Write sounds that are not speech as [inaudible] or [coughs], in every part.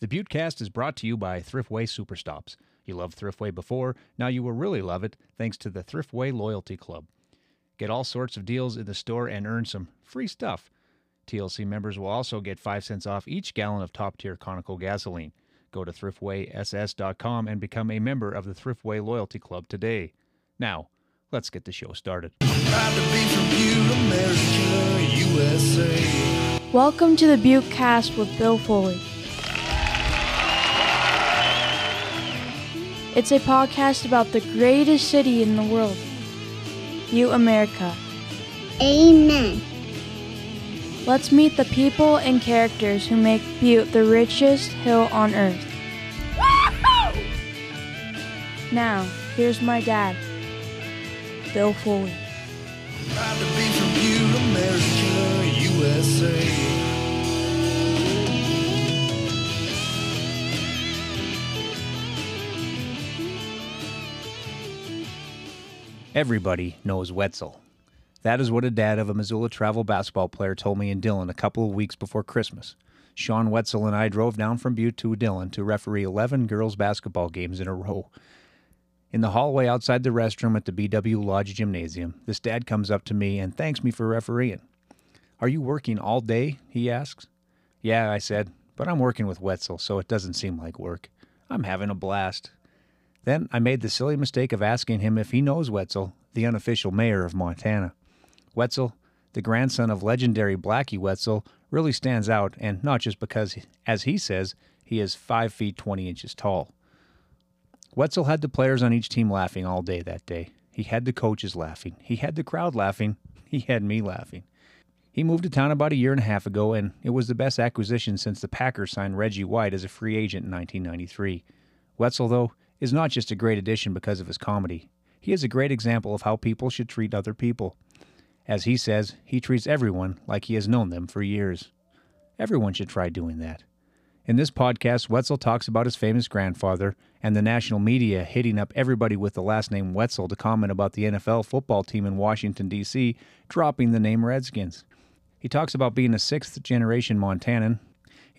The Buttecast is brought to you by Thriftway Superstops. You loved Thriftway before, now you will really love it thanks to the Thriftway Loyalty Club. Get all sorts of deals in the store and earn some free stuff. TLC members will also get 5 cents off each gallon of top tier Conoco gasoline. Go to thriftwayss.com and become a member of the Thriftway Loyalty Club today. Now, let's get the show started. Proud to be from you, America, USA. Welcome to the Buttecast with Bill Foley. It's a podcast about the greatest city in the world, Butte, America. Amen. Let's meet the people and characters who make Butte the richest hill on earth. Now, here's my dad, Bill Foley. Proud to be from you, America, USA. Everybody knows Wetzel. That is what a dad of a Missoula travel basketball player told me in Dillon a couple of weeks before Christmas. Shawn Wetzel and I drove down from Butte to Dillon to referee 11 girls' basketball games in a row. In the hallway outside the restroom at the BW Lodge Gymnasium, this dad comes up to me and thanks me for refereeing. Are you working all day? he asks. Yeah, I said, but I'm working with Wetzel, so it doesn't seem like work. I'm having a blast. Then I made the silly mistake of asking him if he knows Wetzel, the unofficial mayor of Montana. Wetzel, the grandson of legendary Blackie Wetzel, really stands out, and not just because, as he says, he is 5 feet 20 inches tall. Wetzel had the players on each team laughing all day that day. He had the coaches laughing. He had the crowd laughing. [laughs] He had me laughing. He moved to town about a year and a half ago, and it was the best acquisition since the Packers signed Reggie White as a free agent in 1993. Wetzel, though, is not just a great addition because of his comedy. He is a great example of how people should treat other people. As he says, he treats everyone like he has known them for years. Everyone should try doing that. In this podcast, Wetzel talks about his famous grandfather and the national media hitting up everybody with the last name Wetzel to comment about the NFL football team in Washington, D.C., dropping the name Redskins. He talks about being a sixth generation Montanan.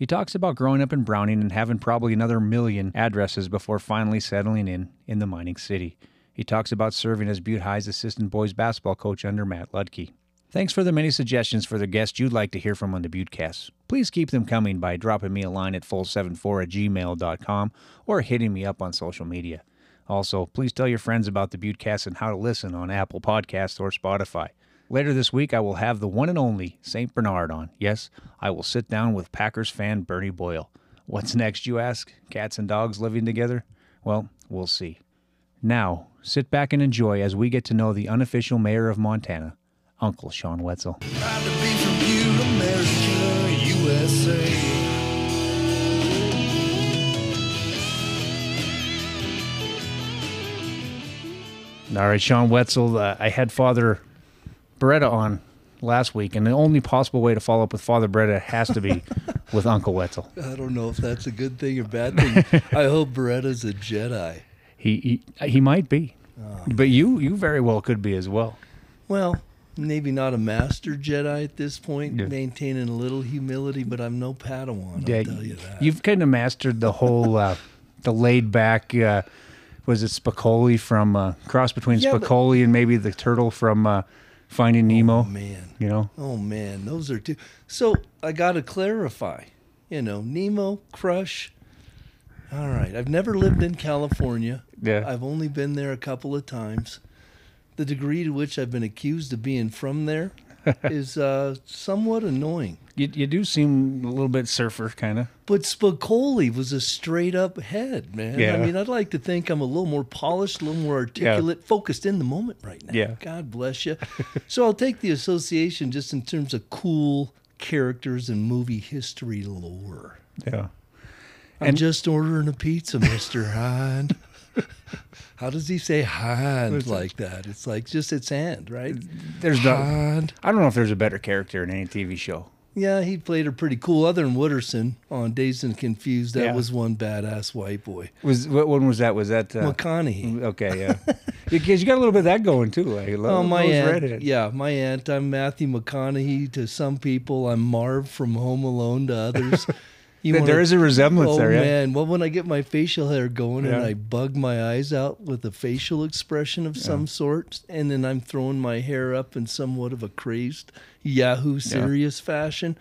He talks about growing up in Browning and having probably another million addresses before finally settling in in the mining city. He talks about serving as Butte High's assistant boys basketball coach under Matt Ludke. Thanks for the many suggestions for the guests you'd like to hear from on the Buttecast. Please keep them coming by dropping me a line at full74 at gmail.com or hitting me up on social media. Also, please tell your friends about the Buttecast and how to listen on Apple Podcasts or Spotify. Later this week, I will have the one and only St. Bernard on. Yes, I will sit down with Packers fan Bernie Boyle. What's next, you ask? Cats and dogs living together? Well, we'll see. Now, sit back and enjoy as we get to know the unofficial mayor of Montana, Uncle Shawn Wetzel. Proud to be from you, America, USA. All right, Shawn Wetzel. Uh, I had Father Beretta on last week, and the only possible way to follow up with Father Beretta has to be [laughs] with Uncle Wetzel. I don't know if that's a good thing or bad thing. [laughs] I hope Beretta's a Jedi. He he, he might be, but you you very well could be as well. Well, maybe not a master Jedi at this point, Yeah. maintaining a little humility, but I'm no Padawan. Yeah, I'll tell you that. You've kind of mastered the whole uh, [laughs] the laid back. Uh, was it Spicoli from uh, cross between Yeah, but- Spicoli and maybe the turtle from uh, Finding Nemo? Oh man, You know, oh man, those are two. So I got to clarify. You know, Nemo, Crush. All right, I've never lived in California. Yeah. I've only been there a couple of times. The degree to which I've been accused of being from there [laughs] is uh, somewhat annoying. You you do seem a little bit surfer kind of. But Spicoli was a straight up head, man. Yeah. I mean, I'd like to think I'm a little more polished, a little more articulate, focused in the moment right now. Yeah. God bless you. so I'll take the association just in terms of cool characters and movie history lore. Yeah. I'm And- just ordering a pizza, Mr. [laughs] Hind. How does he say Hind like that? It's like just its hand, right? There's no. I don't know if there's a better character in any TV show. Yeah, he played her pretty cool. Other than Wooderson on Dazed and Confused, that Yeah. was one badass white boy. Was what one was that? Was that uh, McConaughey. Okay, yeah. Because you got a little bit of that going too. Like, Oh, my aunt. Yeah, my aunt. I'm Matthew McConaughey. To some people, I'm Marv from Home Alone. To others, [laughs] You There- wanna- there is a resemblance oh, there, yeah. man. Well, when I get my facial hair going and I bug my eyes out with a facial expression of some sort, and then I'm throwing my hair up in somewhat of a crazed Yahoo Serious fashion,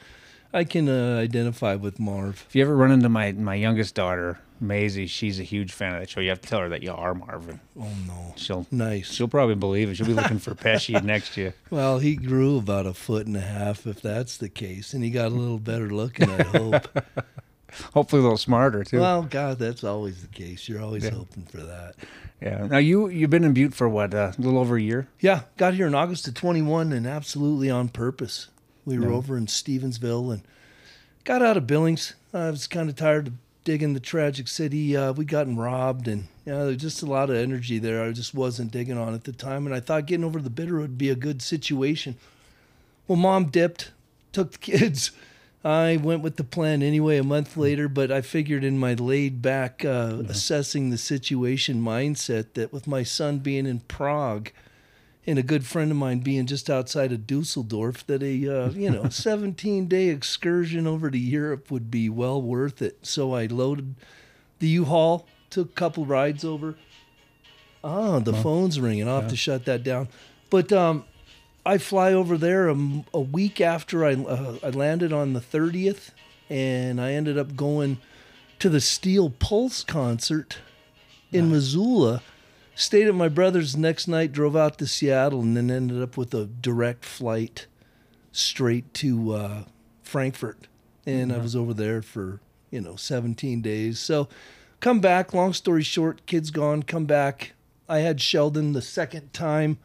I can uh, identify with Marv. If you ever run into my my youngest daughter, Maisie, she's a huge fan of that show. You have to tell her that you are Marvin. Oh no, She'll nice. she'll probably believe it. She'll be looking for Pesci [laughs] next year. Well, he grew about a foot and a half, if that's the case, and he got a little better looking. I hope. [laughs] Hopefully a little smarter too. well, God, that's always the case. You're always Yeah. hoping for that. yeah. Now you you've been in Butte for what uh, a little over a year. Yeah, got here in August of 21 and absolutely on purpose. We were Yeah. over in Stevensville and got out of Billings. I was kind of tired of digging the tragic city. Uh, we gotten robbed and you know, there's just a lot of energy there. I just wasn't digging on at the time. And I thought getting over the bitter would be a good situation. Well, mom dipped, took the [laughs] kids. I went with the plan anyway a month later, but I figured in my laid back, uh, assessing the situation mindset that with my son being in Prague, and a good friend of mine being just outside of Dusseldorf that a uh, you know [laughs] 17 day excursion over to Europe would be well worth it. So I loaded the U-Haul, took a couple rides over. Ah, the phone's ringing. I'll have to shut that down. But um, I fly over there a week after I uh, I landed on the 30th, and I ended up going to the Steel Pulse concert in Missoula stayed at my brother's next night, drove out to Seattle, and then ended up with a direct flight straight to uh, Frankfurt. And I was over there for, you know, 17 days. So come back, long story short, kid's gone, come back. I had Sheldon the second time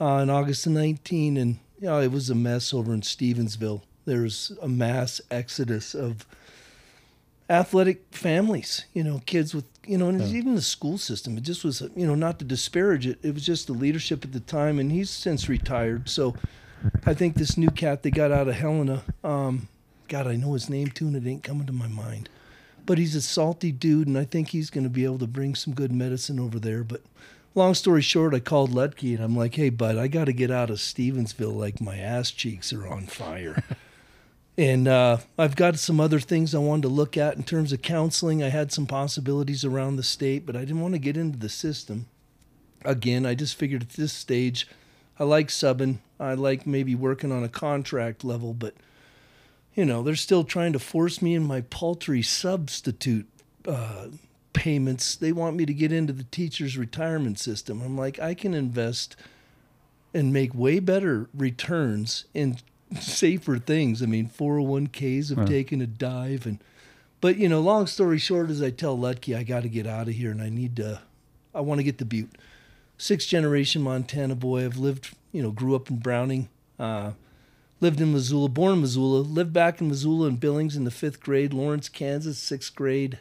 uh, in August of 19, and, you know, it was a mess over in Stevensville. There was a mass exodus of athletic families, you know, kids with, you know, and it's even the school system. It just was, you know, not to disparage it. It was just the leadership at the time, and he's since retired. So I think this new cat they got out of Helena, um, God, I know his name too, and it ain't coming to my mind. But he's a salty dude, and I think he's going to be able to bring some good medicine over there. But long story short, I called Lutke, and I'm like, hey, bud, I got to get out of Stevensville like my ass cheeks are on fire. [laughs] And uh, I've got some other things I wanted to look at in terms of counseling. I had some possibilities around the state, but I didn't want to get into the system. Again, I just figured at this stage, I like subbing. I like maybe working on a contract level, but you know, they're still trying to force me in my paltry substitute uh, payments. They want me to get into the teacher's retirement system. I'm like, I can invest and make way better returns in safer things. I mean, 401ks have taken a dive and but you know, long story short as I tell Lutke I got to get out of here and I need to I want to get to Butte. Sixth generation Montana boy. I've lived, you know, grew up in Browning. Uh lived in Missoula, born in Missoula, lived back in Missoula and Billings in the 5th grade, Lawrence, Kansas 6th grade.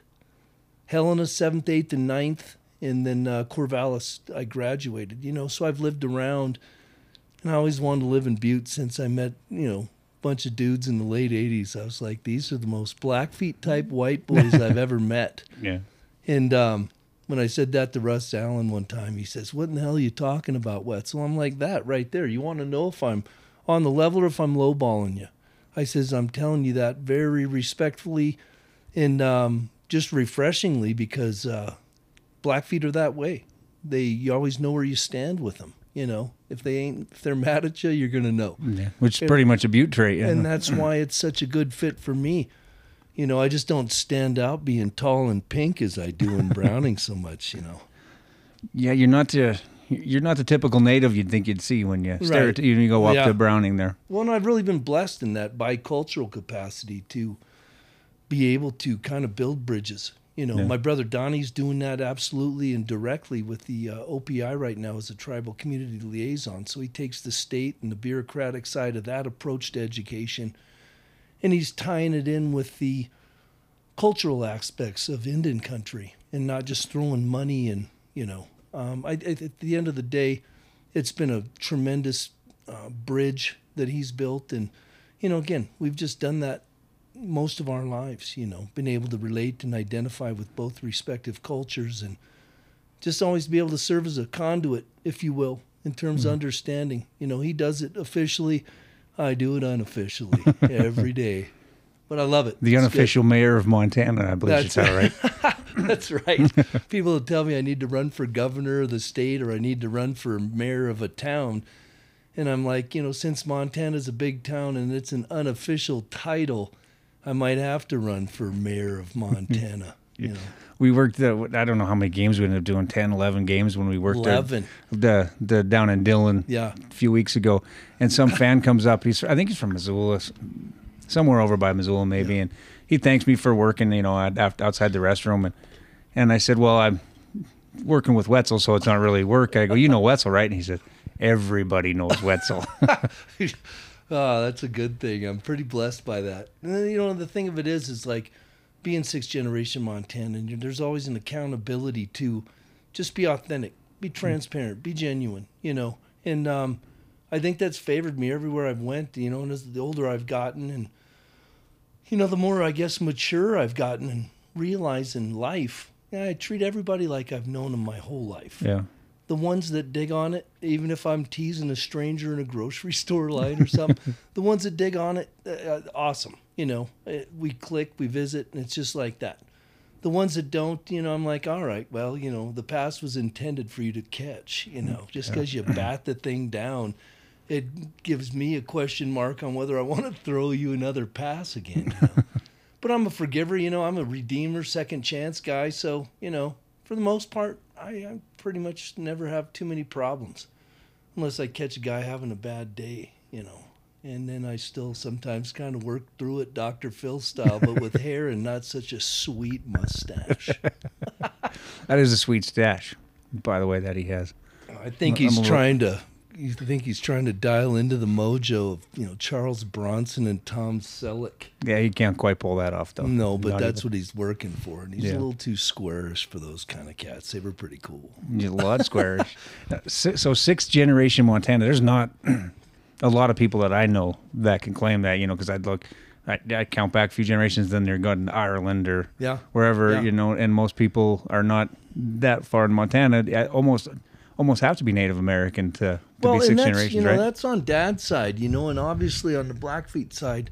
Helena 7th, 8th and ninth, and then uh, Corvallis I graduated, you know, so I've lived around and I always wanted to live in Butte since I met, you know, a bunch of dudes in the late 80s. I was like, these are the most Blackfeet type white boys [laughs] I've ever met. Yeah. And um, when I said that to Russ Allen one time, he says, What in the hell are you talking about, Wetzel? I'm like, That right there. You want to know if I'm on the level or if I'm lowballing you? I says, I'm telling you that very respectfully and um, just refreshingly because uh, Blackfeet are that way. They you always know where you stand with them. You know, if they ain't if they're mad at you, you're gonna know Yeah. Which is pretty much a butte trait. Yeah. and that's why it's such a good fit for me. You know, I just don't stand out being tall and pink as I do in [laughs] Browning so much. You know, yeah, you're not the you're not the typical native you'd think you'd see when you stare Right. you go up Yeah. to Browning there. well, and I've really been blessed in that bicultural capacity to be able to kind of build bridges. You know, Yeah. my brother Donnie's doing that absolutely and directly with the uh, OPI right now as a tribal community liaison. So he takes the state and the bureaucratic side of that approach to education, and he's tying it in with the cultural aspects of Indian country and not just throwing money and you know. Um, I, I, at the end of the day, it's been a tremendous uh, bridge that he's built, and you know, again, we've just done that most of our lives. You know, been able to relate and identify with both respective cultures, and just always be able to serve as a conduit, if you will, in terms of hmm. understanding. You know, he does it officially, I do it unofficially [laughs] every day. but I love it. The It's good. unofficial mayor of Montana, I believe That's that right. [laughs] That's right. [laughs] People will tell me I need to run for governor of the state or I need to run for mayor of a town. And I'm like, you know, since Montana's a big town and it's an unofficial title, I might have to run for mayor of [laughs] Montana. You know, We worked, the, I don't know how many games we ended up doing, 10, 11 games when we worked there. 11. The, the down in Dillon Yeah. a few weeks ago. And some [coughs] fan comes up. He's, I think he's from Missoula, somewhere over by Missoula maybe. And he thanks me for working, you know, out- out- outside the restroom. And, and I said, well, I'm working with Wetzel, so it's not really work. I go, you know Wetzel, right? And he said, everybody knows Wetzel. [laughs] [laughs] Oh, that's a good thing. I'm pretty blessed by that. And then, you know, the thing of it is, is like being sixth generation Montanan, you- there's always an accountability to just be authentic, be transparent, be genuine, you know. And um, I think that's favored me everywhere I've went, you know, and as the older I've gotten and, you know, the more, I guess, mature I've gotten and realize in life, yeah, I treat everybody like I've known them my whole life yeah. The ones that dig on it, even if I'm teasing a stranger in a grocery [laughs] store line or something, [laughs] the ones that dig on it, uh, uh, awesome. You know, Uh, we click, we visit, and it's just like that. The ones that don't, you know, I'm like, all right, well, you know, the pass was intended for you to catch. You know, just because you [clears throat] bat the thing down, it gives me a question mark on whether I want to throw you another pass again. you [laughs] know. but I'm a forgiver, you know, I'm a redeemer, second chance guy. So, you know, for the most part, I, I pretty much never have too many problems unless I catch a guy having a bad day, you know. And then I still sometimes kind of work through it Dr. Phil style, but with [laughs] hair and not such a sweet mustache. [laughs] That is a sweet stash, by the way, that he has. I think I'm he's trying to. You think he's trying to dial into the mojo of you know Charles Bronson and Tom Selleck? Yeah, he can't quite pull that off, though. No, but Not that's even- what he's working for, and he's Yeah. a little too squarish for those kind of cats. They were pretty cool. A lot squarish. [laughs] Uh, so sixth generation Montana. There's not [clears throat] a lot of people that I know that can claim that. You know, because I'd look, I, I count back a few generations, then they're going to Ireland or Yeah. wherever. Yeah. You know, and most people are not that far in Montana. I almost almost have to be Native American to, to be and six generations, you know, right? that's on dad's side, you know, and obviously on the Blackfeet side,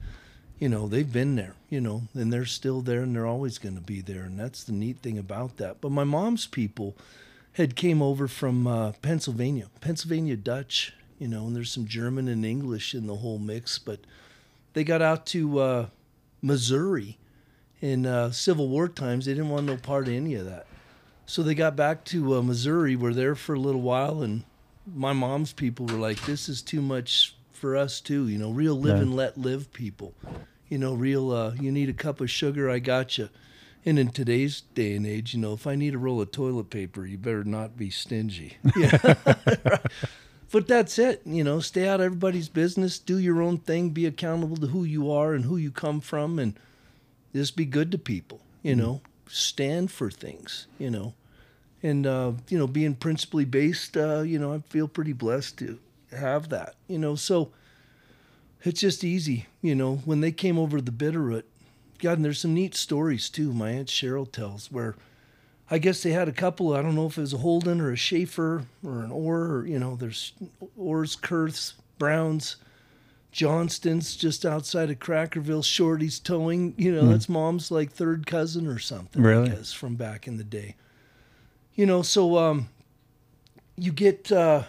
you know, they've been there, you know, and they're still there and they're always going to be there. And that's the neat thing about that. But my mom's people had came over from uh, Pennsylvania, Pennsylvania Dutch, you know, and there's some German and English in the whole mix. But they got out to uh, Missouri in uh, Civil War times. They didn't want no part of any of that. So they got back to uh, Missouri, were there for a little while, and my mom's people were like, "This is too much for us too." You know, real live Yeah. and let live people. You know, real. Uh, you need a cup of sugar, I got you. And in today's day and age, you know, if I need a roll of toilet paper, you better not be stingy. [laughs] Yeah. But that's it. You know, stay out of everybody's business, do your own thing, be accountable to who you are and who you come from, and just be good to people. You know, stand for things. You know, and uh, you know, being principally based, uh, you know, I feel pretty blessed to have that. You know, so it's just easy. You know, when they came over the Bitterroot, God, and there's some neat stories too. My aunt Cheryl tells where I guess they had a couple. I don't know if it was a Holden or a Schaefer or an Orr. Or, you know, there's Orrs, Kurths, Browns, Johnston's just outside of Crackerville. Shorty's towing. You know, that's mom's like third cousin or something. Really? I guess from back in the day. You know, so um, you get uh,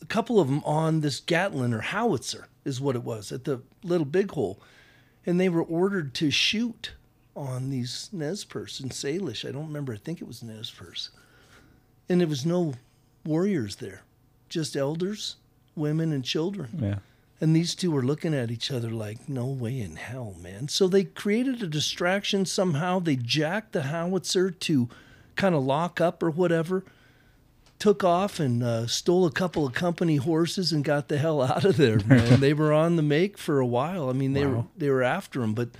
a couple of them on this Gatling or howitzer is what it was at the Little Big Hole, and they were ordered to shoot on these Nez Perce and Salish. I don't remember. I think it was Nez Perce, and there was no warriors there, just elders, women, and children. yeah. And these two were looking at each other like, no way in hell, man. So they created a distraction somehow. They jacked the howitzer to kind of lock up or whatever, took off and uh, stole a couple of company horses and got the hell out of there, man. [laughs] they were on the make for a while. I mean, they, were, they were after them. But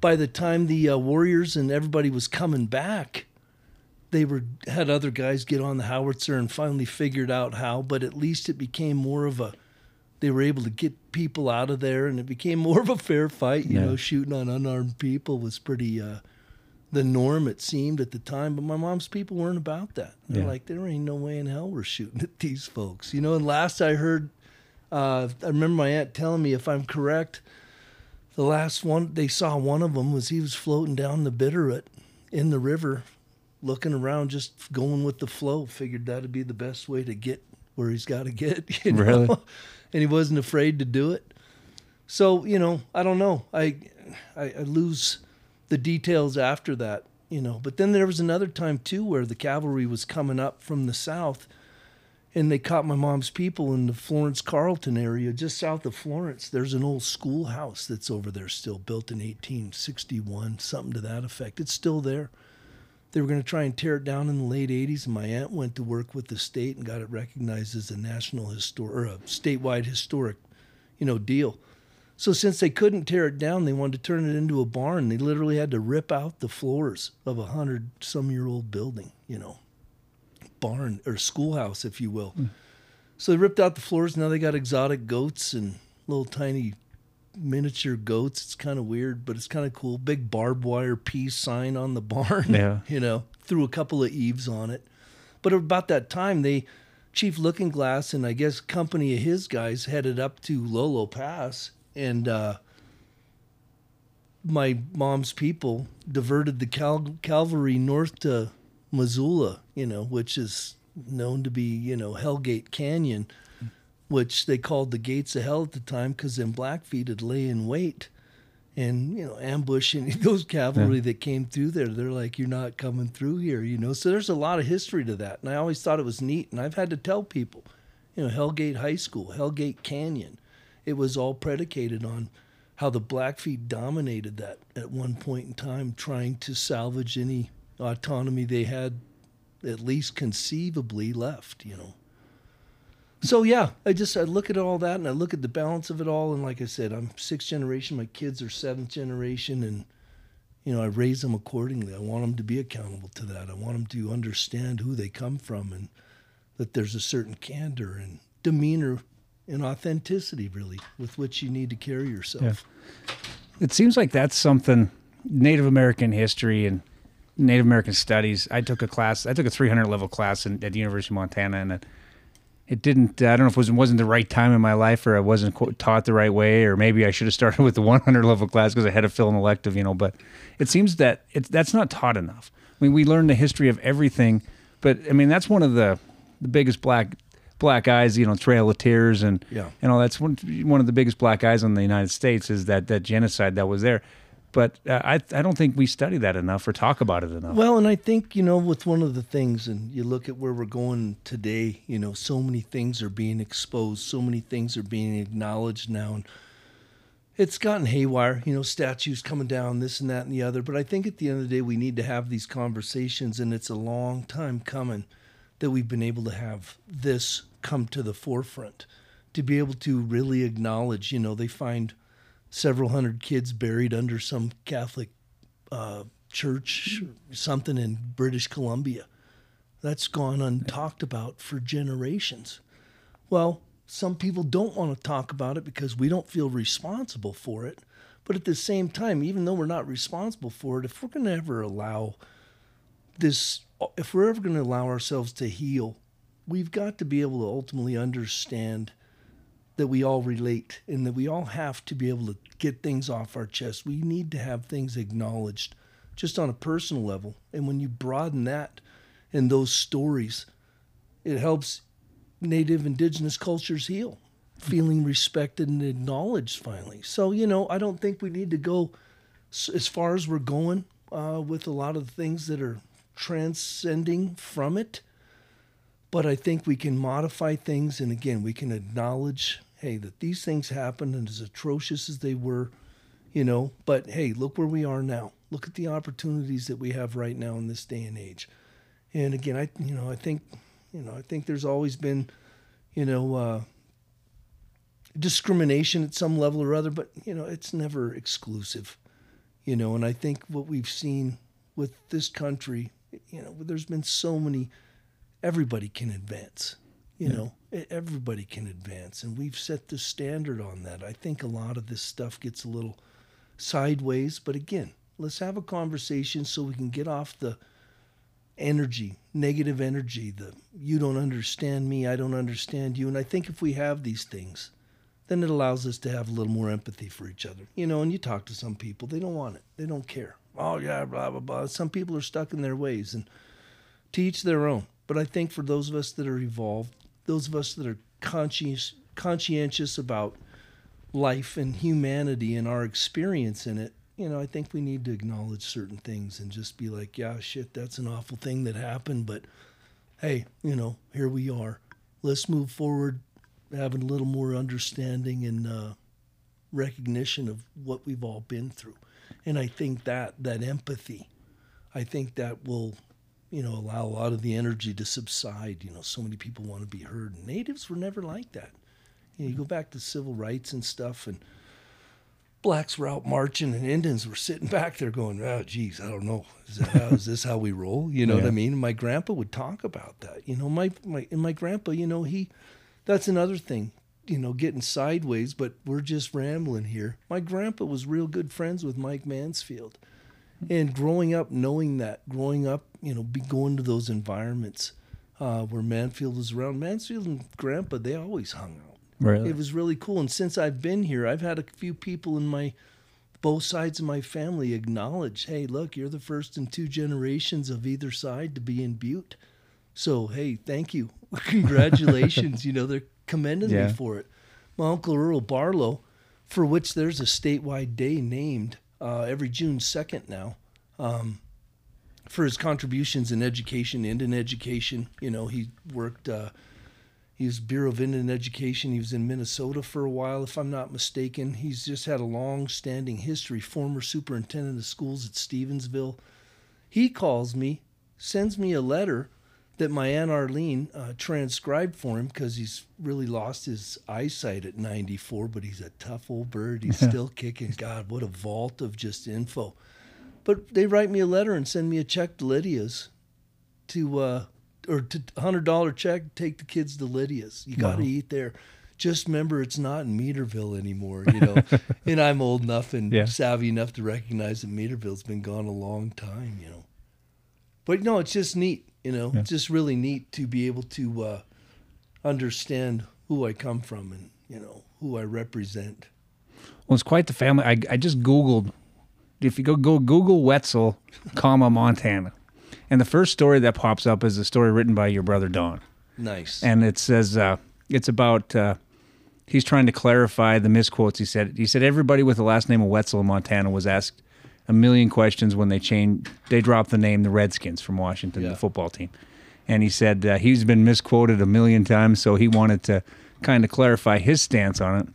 by the time the uh, warriors and everybody was coming back, they were had other guys get on the howitzer and finally figured out how, but at least it became more of a they were able to get people out of there and it became more of a fair fight, you Yeah. know, shooting on unarmed people was pretty uh the norm it seemed at the time, but my mom's people weren't about that. They're Yeah. like, there ain't no way in hell we're shooting at these folks. You know, and last I heard uh I remember my aunt telling me if I'm correct, the last one they saw one of them was he was floating down the Bitterroot in the river, looking around, just going with the flow. Figured that'd be the best way to get where he's got to get. [laughs] You know? Really? [laughs] and he wasn't afraid to do it. So you know, I don't know. I, I, I lose the details after that. You know, but then there was another time too where the cavalry was coming up from the south, and they caught my mom's people in the Florence Carlton area, just south of Florence. There's an old schoolhouse that's over there still, built in 1861, something to that effect. It's still there. They were going to try and tear it down in the late 80s, and my aunt went to work with the state and got it recognized as a national historic or a statewide historic, you know, deal. So since they couldn't tear it down, they wanted to turn it into a barn. They literally had to rip out the floors of a hundred some year old building, you know, barn or schoolhouse, if you will. Hmm. So they ripped out the floors. Now they got exotic goats and little tiny miniature goats. It's kind of weird, but it's kind of cool. Big barbed wire peace sign on the [laughs] barn. Yeah. [laughs] you know, threw a couple of eaves on it. But about that time, they Chief Looking Glass and I guess company of his guys headed up to Lolo Pass, and uh, my mom's people diverted the cal- cavalry north to Missoula, you know, which is known to be you know Hellgate Canyon, which they called the gates of hell at the time because then Blackfeet had lay in wait and you know ambush any of those cavalry that came through there. They're like you're not coming through here you know? So there's a lot of history to that and i always thought it was neat and i've had to tell people you know hellgate high school hellgate canyon it was all predicated on how the blackfeet dominated that at one point in time trying to salvage any autonomy they had at least conceivably left you know so yeah, I just I look at all that and I look at the balance of it all, and like I said, I'm sixth generation. My kids are seventh generation, and you know I raise them accordingly. I want them to be accountable to that. I want them to understand who they come from, and that there's a certain candor and demeanor and authenticity, really, with which you need to carry yourself. It seems like that's something Native American history and Native American studies. I took a class. I took a 300 level class in, at the University of Montana, and it, it didn't. I don't know if it was, wasn't the right time in my life, or I wasn't taught the right way, or maybe I should have [laughs] started with the 100 level class because I had to fill an elective, you know. But it seems that it's that's not taught enough. I mean, we learn the history of everything, but I mean that's one of the the biggest black black eyes, you know, Trail of Tears and Yeah. and all that's one one of the biggest black eyes on the United States is that that genocide that was there. But uh, I I don't think we study that enough or talk about it enough. Well, and I think, you know, with one of the things, and you look at where we're going today, you know, so many things are being exposed, so many things are being acknowledged now. And it's gotten haywire, you know, statues coming down, this and that and the other. But I think at the end of the day, we need to have these conversations, and it's a long time coming that we've been able to have this come to the forefront to be able to really acknowledge, you know, they find several hundred kids buried under some Catholic uh, church, something in British Columbia. That's gone untalked about for generations. Well, some people don't want to talk about it because we don't feel responsible for it. But at the same time, even though we're not responsible for it, if we're going to ever allow this, if we're ever going to allow ourselves to heal, we've got to be able to ultimately understand that we all relate and that we all have to be able to get things off our chest. We need to have things acknowledged just on a personal level. And when you broaden that and those stories, it helps native indigenous cultures heal, feeling respected and acknowledged finally. So, you know, I don't think we need to go as far as we're going uh, with a lot of the things that are transcending from it but I think we can modify things, and again, we can acknowledge, hey, that these things happened, and as atrocious as they were, you know. But hey, look where we are now. Look at the opportunities that we have right now in this day and age. And again, I, you know, I think, you know, I think there's always been, you know, uh, discrimination at some level or other, but you know, it's never exclusive, you know. And I think what we've seen with this country, you know, there's been so many everybody can advance. You know, E- everybody can advance, and we've set the standard on that. I think a lot of this stuff gets a little sideways, but again, let's have a conversation so we can get off the energy, negative energy, the you don't understand me, I don't understand you. And I think if we have these things, then it allows us to have a little more empathy for each other. You know, and you talk to some people, they don't want it. They don't care. Oh yeah, blah blah blah. Some people are stuck in their ways and to each their own. But I think for those of us that are evolved, those of us that are conscientious about life and humanity and our experience in it, you know, I think we need to acknowledge certain things and just be like, yeah, shit, that's an awful thing that happened, but hey, you know, here we are. Let's move forward, having a little more understanding and uh, recognition of what we've all been through. And I think that that empathy, I think that will, you know, allow a lot of the energy to subside. You know, so many people want to be heard. Natives were never like that. You, know, you go back to civil rights and stuff, and blacks were out marching, and Indians were sitting [laughs] back there going, "Oh, geez, I don't know. Is, that how, is this how we roll?" You know what I mean? And my grandpa would talk about that. You know, my my and my grandpa, you know, he that's another thing, you know, getting sideways, but we're just rambling here. My grandpa was real good friends with Mike Mansfield. And growing up, knowing that, growing up, you know, be going to those environments uh, where Mansfield was around. Mansfield and Grandpa, they always hung out. Really? It was really cool. And since I've been here, I've had a few people in my both sides of my family acknowledge, hey, look, you're the first in two generations of either side to be in Butte. So, hey, thank you. [laughs] Congratulations. you know, they're commending Yeah. me for it. My Uncle Earl Barlow, for which there's a statewide day named uh, every June 2nd now, um, for his contributions in education, Indian education. You know, he worked, uh, he was Bureau of Indian Education. He was in Minnesota for a while, if I'm not mistaken. He's just had a long standing history, former superintendent of schools at Stevensville. He calls me, sends me a letter that my Aunt Arlene uh, transcribed for him because he's really lost his eyesight at 94, but he's a tough old bird. He's [laughs] still kicking. God, what a vault of just info. But they write me a letter and send me a check to Lydia's to, uh, or to $100 check, take the kids to Lydia's. You got to Wow. eat there. Just remember, it's not in Meaderville anymore, you know. [laughs] and I'm old enough and Yeah. savvy enough to recognize that Meaderville's been gone a long time, you know. But no, it's just neat, you know. It's just really neat to be able to uh, understand who I come from and you know who I represent. Well, it's quite the family. I, I just Googled, if you go, go Google Wetzel, comma, Montana. And the first story that pops up is a story written by your brother Don. Nice. And it says, uh, it's about, uh, he's trying to clarify the misquotes. He said, he said, everybody with the last name of Wetzel in Montana was asked a million questions when they changed, they dropped the name the Redskins from Washington, Yeah. the football team. And he said uh, he's been misquoted a million times, so he wanted to kind of clarify his stance on it.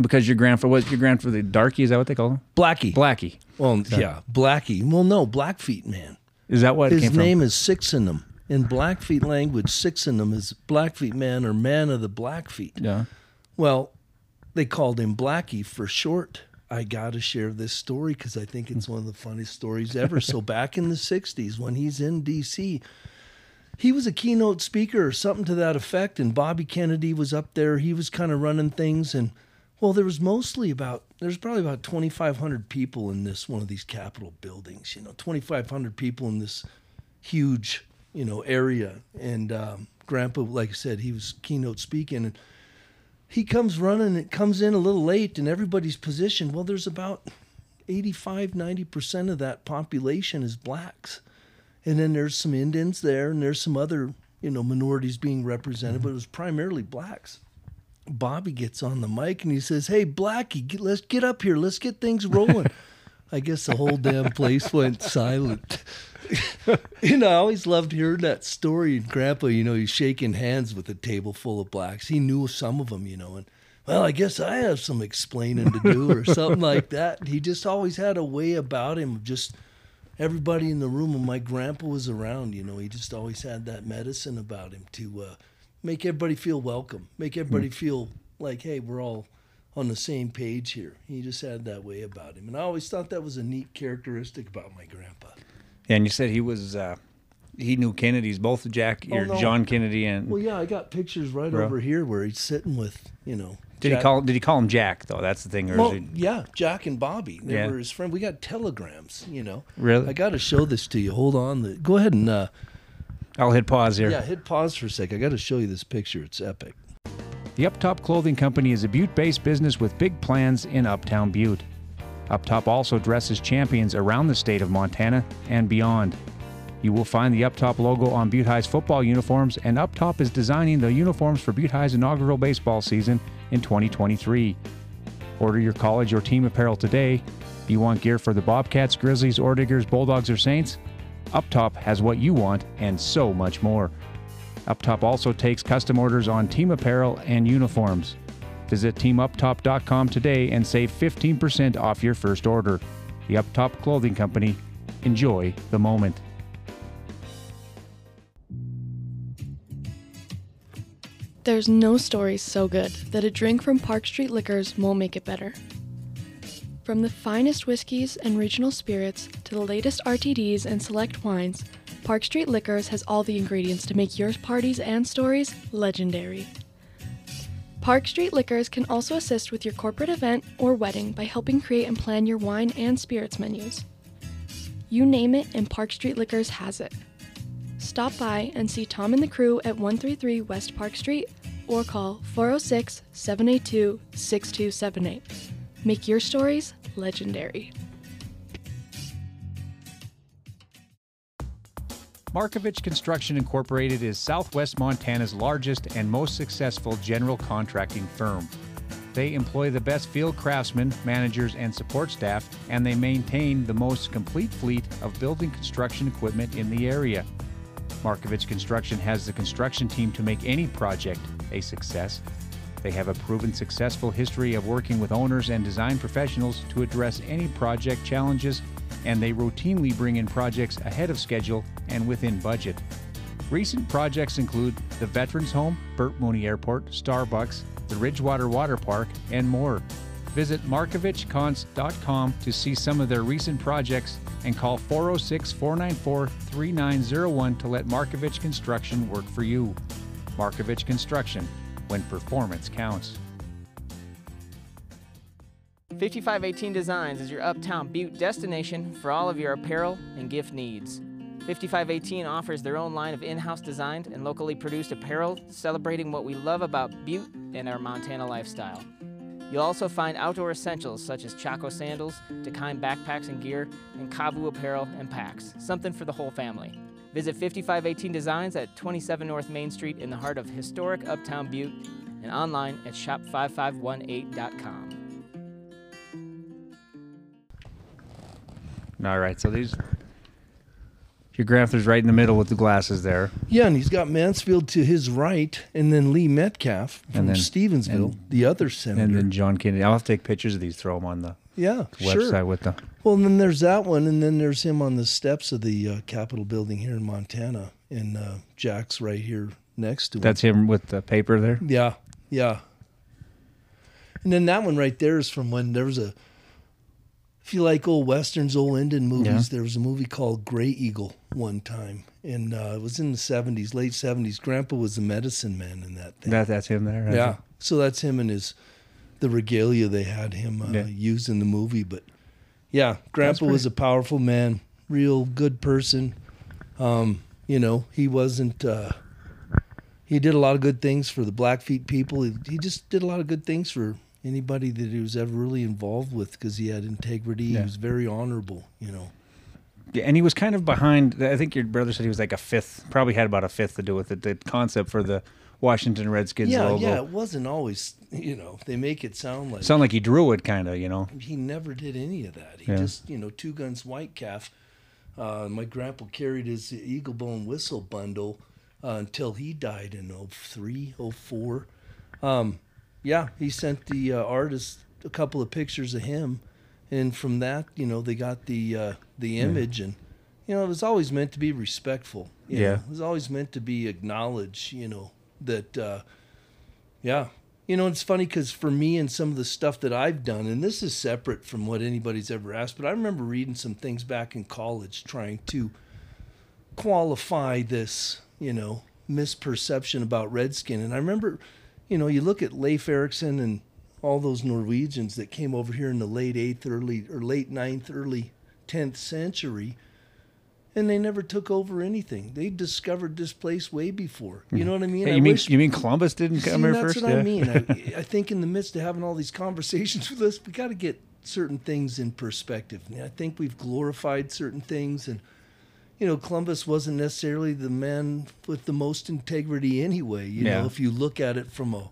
Because your grandfather, was your grandfather, the Darky, is that what they call him? Blackie. Blackie. well, yeah, Blackie. Well, no, Blackfeet man. Is that what it His name is six In them in Blackfeet language, six in them is Blackfeet man or man of the Blackfeet. Yeah. Well, they called him Blackie for short. I got to share this story because I think it's one of the funniest stories ever. so, [laughs] back in the 60s, when he's in D.C., he was a keynote speaker or something to that effect. And Bobby Kennedy was up there. He was kind of running things. And, well, there was mostly about, there's probably about 2,500 people in this one of these Capitol buildings, you know, 2,500 people in this huge, you know, area. And um, Grandpa, like I said, he was keynote speaking. And, he comes running it comes in a little late and everybody's positioned well there's about 85 90% of that population is blacks. And then there's some indians there and there's some other you know minorities being represented but it was primarily blacks. Bobby gets on the mic and he says hey blackie get, let's get up here. Let's get things rolling [laughs] i guess the whole damn place went silent [laughs] you know, I always loved hearing that story. And Grandpa, you know, he's shaking hands with a table full of blacks. He knew some of them, you know, and well, I guess I have some explaining to do or [laughs] something like that. He just always had a way about him of just everybody in the room when my grandpa was around, you know, he just always had that medicine about him to uh, make everybody feel welcome, make everybody feel like, hey, we're all on the same page here. He just had that way about him. And I always thought that was a neat characteristic about my grandpa. Yeah, and you said he was, uh, he knew Kennedy's, both Jack, Oh, or no. John Kennedy, and Well, yeah, I got pictures right Bro. over here where he's sitting with, you know. did Jack- he call? Did he call him Jack though? That's the thing. Or Well, is he, yeah, Jack and Bobby. They Yeah. were his friend. We got telegrams, you know. Really? I got to show this to you. Hold on. The, go ahead and, uh, I'll hit pause here. yeah, hit pause for a sec. I got to show you this picture. It's epic. The Uptop Clothing Company is a Butte based business with big plans in Uptown Butte. Uptop also dresses champions around the state of Montana and beyond. You will find the Uptop logo on Butte High's football uniforms, and Uptop is designing the uniforms for Butte High's inaugural baseball season in 2023. Order your college or team apparel today. You want gear for the Bobcats, Grizzlies, Orediggers, Bulldogs, or Saints? Uptop has what you want and so much more. Uptop also takes custom orders on team apparel and uniforms. Visit teamuptop.com today and save 15% off your first order. The Uptop Clothing Company. Enjoy the moment. There's no story so good that a drink from Park Street Liquors won't make it better. From the finest whiskeys and regional spirits to the latest RTDs and select wines, Park Street Liquors has all the ingredients to make your parties and stories legendary. Park Street Liquors can also assist with your corporate event or wedding by helping create and plan your wine and spirits menus. You name it, and Park Street Liquors has it. Stop by and see Tom and the crew at 133 West Park Street or call 406 782 6278. Make your stories legendary. Markovich Construction Incorporated is Southwest Montana's largest and most successful general contracting firm. They employ the best field craftsmen, managers, and support staff, and they maintain the most complete fleet of building construction equipment in the area. Markovich Construction has the construction team to make any project a success. They have a proven successful history of working with owners and design professionals to address any project challenges, and they routinely bring in projects ahead of schedule and within budget. Recent projects include the Veterans Home, Bert Mooney Airport, Starbucks, the Ridgewater Water Park, and more. Visit markovichcons.com to see some of their recent projects and call 406 494 3901 to let Markovich Construction work for you. Markovich Construction, when performance counts. 5518 Designs is your uptown butte destination for all of your apparel and gift needs. 5518 offers their own line of in house designed and locally produced apparel celebrating what we love about Butte and our Montana lifestyle. You'll also find outdoor essentials such as Chaco sandals, Dakine backpacks and gear, and Kavu apparel and packs, something for the whole family. Visit 5518 Designs at 27 North Main Street in the heart of historic Uptown Butte and online at shop5518.com. All right, so these. Your grandfather's right in the middle with the glasses there. Yeah, and he's got Mansfield to his right, and then Lee Metcalf from And then- Stevensville, and- the other senator. And then John Kennedy. I'll have to take pictures of these, throw them on the yeah, website sure. with the. Well, and then there's that one, and then there's him on the steps of the uh, Capitol building here in Montana, and uh, Jack's right here next to him. That's him with the paper there. Yeah, yeah. And then that one right there is from when there was a. If you like old westerns, old Indian movies, Yeah. there was a movie called Gray Eagle one time, and uh, it was in the seventies, late seventies. Grandpa was the medicine man in that thing. That that's him there. That's yeah, so that's him and his the regalia they had him uh, Yeah. use in the movie. But yeah, Grandpa pretty- was a powerful man, real good person. Um, you know, he wasn't. Uh, he did a lot of good things for the Blackfeet people. He, he just did a lot of good things for anybody that he was ever really involved with because he had integrity. Yeah. He was very honorable. You know. Yeah, and he was kind of behind. I think your brother said he was like a fifth. Probably had about a fifth to do with it. The concept for the Washington Redskins yeah, logo. yeah. It wasn't always. You know, they make it sound like Sound like he drew it, kind of. You know. he never did any of that. He Yeah. just, you know, two guns white calf. Uh, my grandpa carried his eagle bone whistle bundle uh, until he died in 03, 04. Um, yeah, he sent the uh, artist a couple of pictures of him, and from that, you know, they got the uh, the image, and you know, it was always meant to be respectful. you Yeah. know. it was always meant to be acknowledged. You know that. Uh, yeah. You know, it's funny because for me and some of the stuff that I've done, and this is separate from what anybody's ever asked, but I remember reading some things back in college trying to qualify this, you know, misperception about Redskin. And I remember, you know, you look at Leif Erikson and all those Norwegians that came over here in the late eighth, early or late ninth, early tenth century, and they never took over anything. They discovered this place way before. You know what I mean? Hmm. Hey, I you mean wish- you mean Columbus didn't See, come here that's first? what Yeah. I mean. [laughs] I, I think in the midst of having all these conversations [laughs] with us, we got to get certain things in perspective. And I think we've glorified certain things, and you know, Columbus wasn't necessarily the man with the most integrity anyway. You Yeah. know, if you look at it from a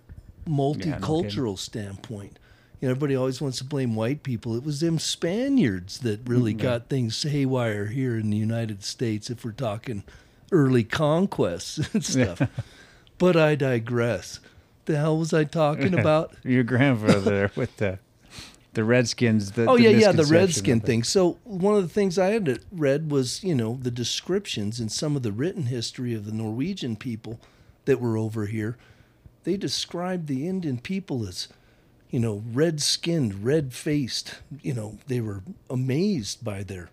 multicultural standpoint. You know, everybody always wants to blame white people. It was them Spaniards that really mm-hmm. got things haywire here in the United States. If we're talking early conquests [laughs] and stuff. [laughs] But I digress. The hell was I talking [laughs] about? Your grandfather there with the the Redskins. The, oh the yeah, yeah, the redskin thing. So one of the things I had read was, you know, the descriptions and some of the written history of the Norwegian people that were over here. They described the Indian people as, you know, red-skinned, red-faced. You know, they were amazed by their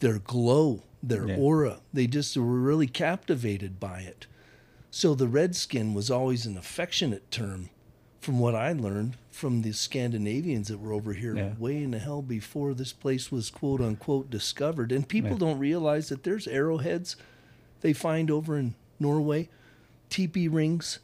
their glow, their Yeah. aura. They just were really captivated by it. So the redskin was always an affectionate term, from what I learned from the Scandinavians that were over here Yeah. way in the hell before this place was quote unquote discovered. And people don't realize that there's arrowheads they find over in Norway, teepee rings.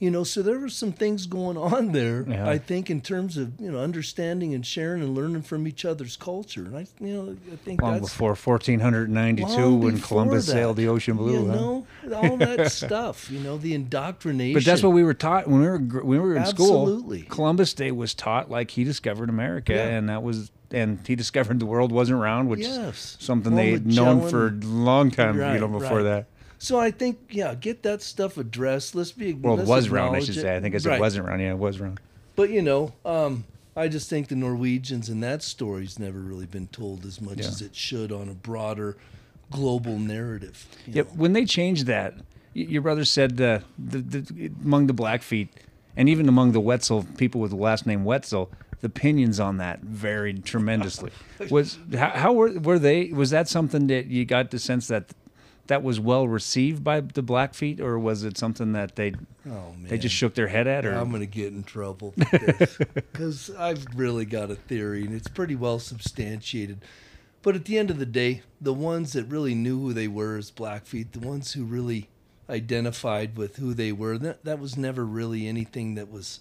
You know, so there were some things going on there. Yeah. I think in terms of you know understanding and sharing and learning from each other's culture, and I you know I think Long before 1492, long when before Columbus that. sailed the ocean blue. You huh? know, all that [laughs] stuff. You know, the indoctrination. But that's what we were taught when we were when we were in Absolutely. school. Columbus Day was taught like he discovered America, Yeah. and that was and he discovered the world wasn't round, which Yes. is something Well, they had known for a long time, you know, before right. that. So I think, yeah, get that stuff addressed. Let's be. World let's was wrong. I should it. say. I think I said Right. wasn't wrong. Yeah, it was wrong. But you know, um, I just think the Norwegians and that story's never really been told as much Yeah. as it should on a broader global narrative. Yeah, know. when they changed that, y- your brother said uh, the, the, among the Blackfeet and even among the Wetzel people with the last name Wetzel, the opinions on that varied tremendously. [laughs] was how, how were were they? Was that something that you got the sense that that was well received by the Blackfeet, or was it something that they Oh man, they just shook their head at? Or I'm gonna get in trouble [laughs] because I've really got a theory and it's pretty well substantiated. But at the end of the day, the ones that really knew who they were as Blackfeet, the ones who really identified with who they were, that that was never really anything that was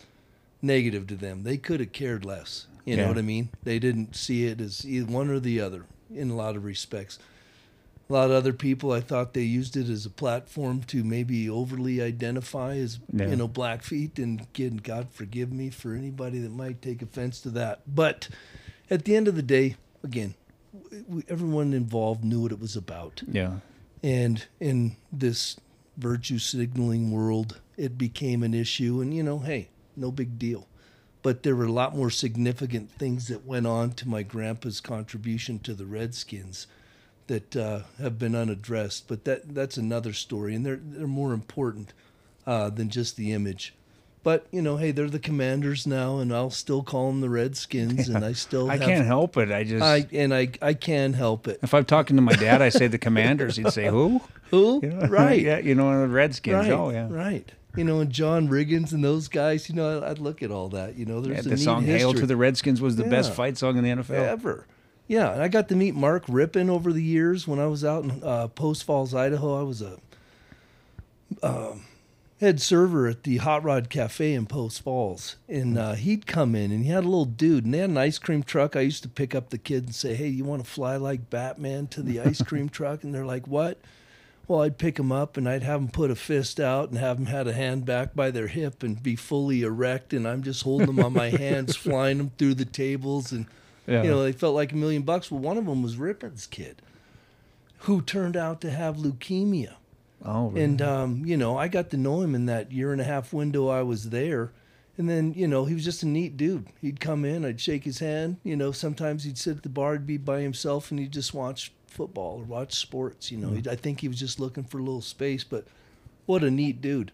negative to them. They could have cared less. You know what I mean? They didn't see it as either one or the other in a lot of respects. A lot of other people, I thought they used it as a platform to maybe overly identify as Yeah. you know Blackfeet, and again, God forgive me for anybody that might take offense to that. But at the end of the day, again, we, everyone involved knew what it was about. yeah, And in this virtue signaling world, it became an issue. And, you know, hey, no big deal. But there were a lot more significant things that went on to my grandpa's contribution to the Redskins that uh, have been unaddressed. But that that's another story. And they're, they're more important uh, than just the image. But, you know, hey, they're the commanders now, and I'll still call them the Redskins. And I still [laughs] I have, can't help it. I just I, and I, I can help it. if I'm talking to my dad, I say the Commanders. He'd say who? [laughs] Who? You know? Right. yeah, you know the Redskins. Right. Oh yeah. Right. You know, and John Riggins and those guys, you know, I'd look at all that. You know, there's Yeah, the song "Hail to the Redskins" was the best fight song in the NFL. ever. Yeah, and I got to meet Mark Rypien over the years when I was out in uh, Post Falls, Idaho. I was a um, head server at the Hot Rod Cafe in Post Falls, and uh, he'd come in and he had a little dude, and they had an ice cream truck. I used to pick up the kid and say, "Hey, you want to fly like Batman to the ice [laughs] [laughs] cream truck?" And they're like, "What?" Well, I'd pick them up and I'd have them put a fist out and have them had a hand back by their hip and be fully erect, and I'm just holding them on my [laughs] hands, flying them through the tables, and Yeah. you know they felt like a million bucks. Well, one of them was Rypien's kid, who turned out to have leukemia. Oh, really? And um, you know, I got to know him in that year and a half window I was there. And then, you know, he was just a neat dude. He'd come in, I'd shake his hand. You know, sometimes he'd sit at the bar, he'd be by himself, and he'd just watch football or watch sports. You know, He'd- I think he was just looking for a little space. But what a neat dude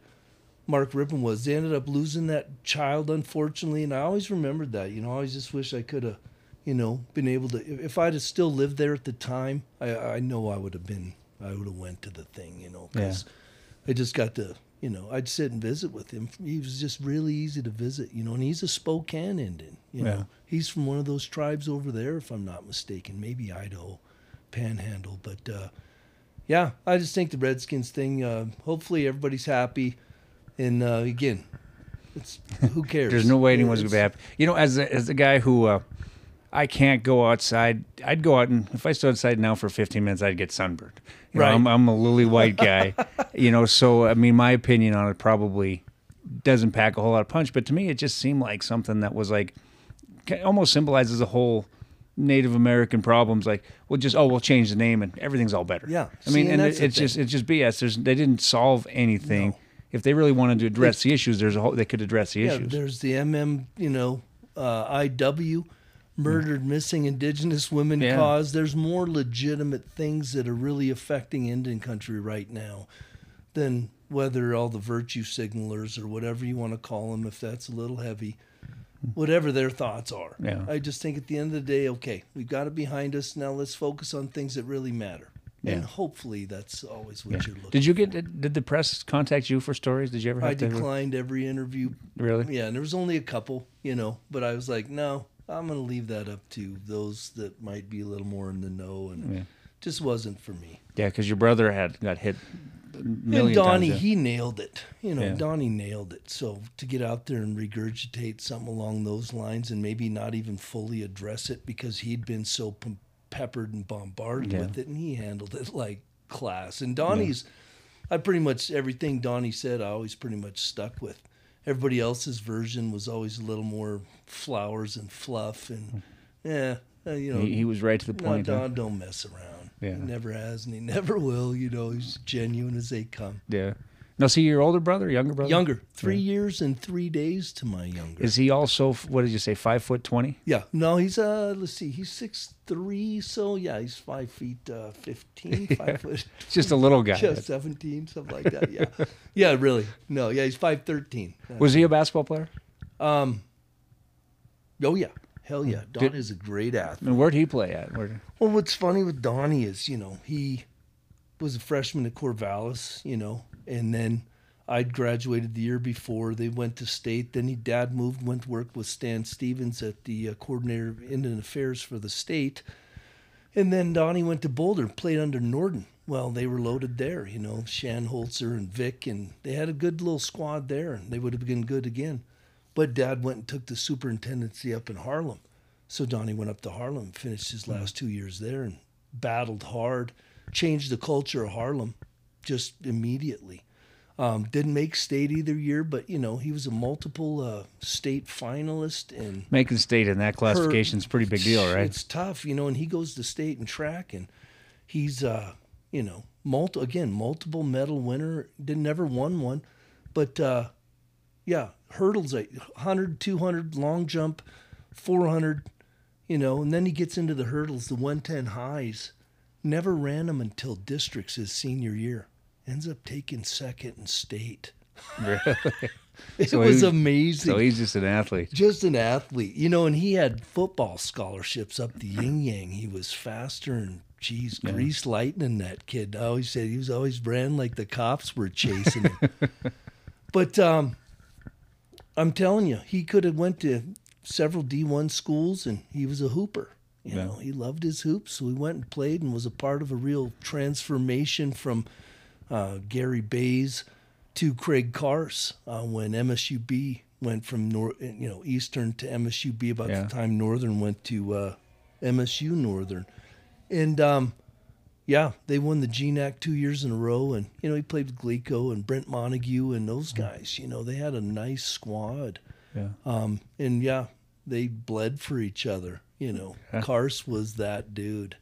Mark Rypien was. They ended up losing that child, unfortunately, and I always remembered that. You know, I always just wish I could have, you know, been able to. If I'd have still lived there at the time, I I know I would have been. I would have went to the thing, you know, because I just got to, you know, I'd sit and visit with him. He was just really easy to visit, you know, and he's a Spokane Indian, you Yeah. know. He's from one of those tribes over there, if I'm not mistaken, maybe Idaho, Panhandle, but uh, yeah, I just think the Redskins thing. Uh, hopefully, everybody's happy. And uh, again, it's who [laughs] cares? There's no way anyone's gonna be happy. You know, as a, as a guy who uh, I can't go outside, I'd go out and if I stood outside now for 15 minutes, I'd get sunburned. You know, Right. I'm, I'm a lily white [laughs] guy. you know, so I mean, my opinion on it probably doesn't pack a whole lot of punch. But to me, it just seemed like something that was like almost symbolizes the whole Native American problems. Like, we'll just oh, we'll change the name and everything's all better. Yeah. I mean, See, and, and it, it's just it's just BS. There's they didn't solve anything. No. If they really wanted to address the issues, there's a whole they could address the Yeah, issues. there's the MM, you know, uh, IW, murdered missing Indigenous women Yeah. cause. There's more legitimate things that are really affecting Indian country right now than whether all the virtue signalers or whatever you want to call them, if that's a little heavy, whatever their thoughts are. Yeah. I just think at the end of the day, okay, we've got it behind us. Now let's focus on things that really matter. And hopefully that's always what Yeah. you're looking Did you get? Did, did the press contact you for stories? Did you ever have I declined every interview Really? yeah, and there was only a couple, you know, but I was like, no, I'm going to leave that up to those that might be a little more in the know, and Yeah. just wasn't for me. Yeah, because your brother had got hit. and Donnie, times, yeah. he nailed it. You know, Yeah. Donnie nailed it. So to get out there and regurgitate something along those lines, and maybe not even fully address it because he'd been so p- peppered and bombarded with it, and he handled it like class. And Donnie's, I pretty much everything Donnie said, I always pretty much stuck with. Everybody else's version was always a little more flowers and fluff, and yeah, uh, you know, he, he was right to the no, point. huh? Don't mess around. Yeah. He never has, and he never [laughs] will. You know, he's genuine as they come. Yeah. Now, see, your older brother, younger brother, Younger, three years and three days to my younger. Is he also? What did you say? Five foot twenty? yeah, no, he's uh, let's see, he's six three, so yeah, he's five feet uh, fifteen, [laughs] five foot, [laughs] Just a little guy. just seventeen, something like that. Yeah, yeah, really, no, yeah, he's five thirteen. Was he a basketball player? Um, oh yeah, hell yeah, Don Did- is a great athlete. And where'd he play at? Where, Well, what's funny with Donnie is, you know, he was a freshman at Corvallis, you know, and then I'd graduated the year before. They went to state. Then he dad moved, went to work with Stan Stephens at the uh, coordinator of Indian Affairs for the state. And then Donnie went to Boulder, played under Norden. Well, they were loaded there, you know, Shan Holzer and Vic, and they had a good little squad there, and they would have been good again. But Dad went and took the superintendency up in Harlem. So Donnie went up to Harlem, finished his last two years there, and battled hard, changed the culture of Harlem just immediately. Um, didn't make state either year, but you know he was a multiple uh, state finalist and making state in that classification is a pretty big deal, right? it's tough, you know, and he goes to state and track and he's uh, you know, multi again, multiple medal winner, didn't never won one, but uh yeah, hurdles like 100, 200 long jump, 400, you know, and then he gets into the hurdles, the 110 highs. Never ran them until districts his senior year. Ends up taking second in state. Really? [laughs] [laughs] It So was he- amazing So he's just an athlete. just an athlete, you know, and he had football scholarships up the yin yang. He was faster and geez, grease lightning that kid. I always said he was always ran like the cops were chasing him. [laughs] but um, I'm telling you, he could have went to several D1 schools and he was a hooper. You Yeah. know, he loved his hoops, so he went and played and was a part of a real transformation from uh, Gary Bays to Craig Carse uh, when MSUB went from nor- you know Eastern to MSUB about Yeah. the time Northern went to uh, MSU Northern, and um, yeah, they won the GNAC two years in a row, and you know he played with Glico and Brent Montague and those guys. You know they had a nice squad, Yeah. um, and yeah, they bled for each other. You know, [laughs] Yeah. Carse was that dude.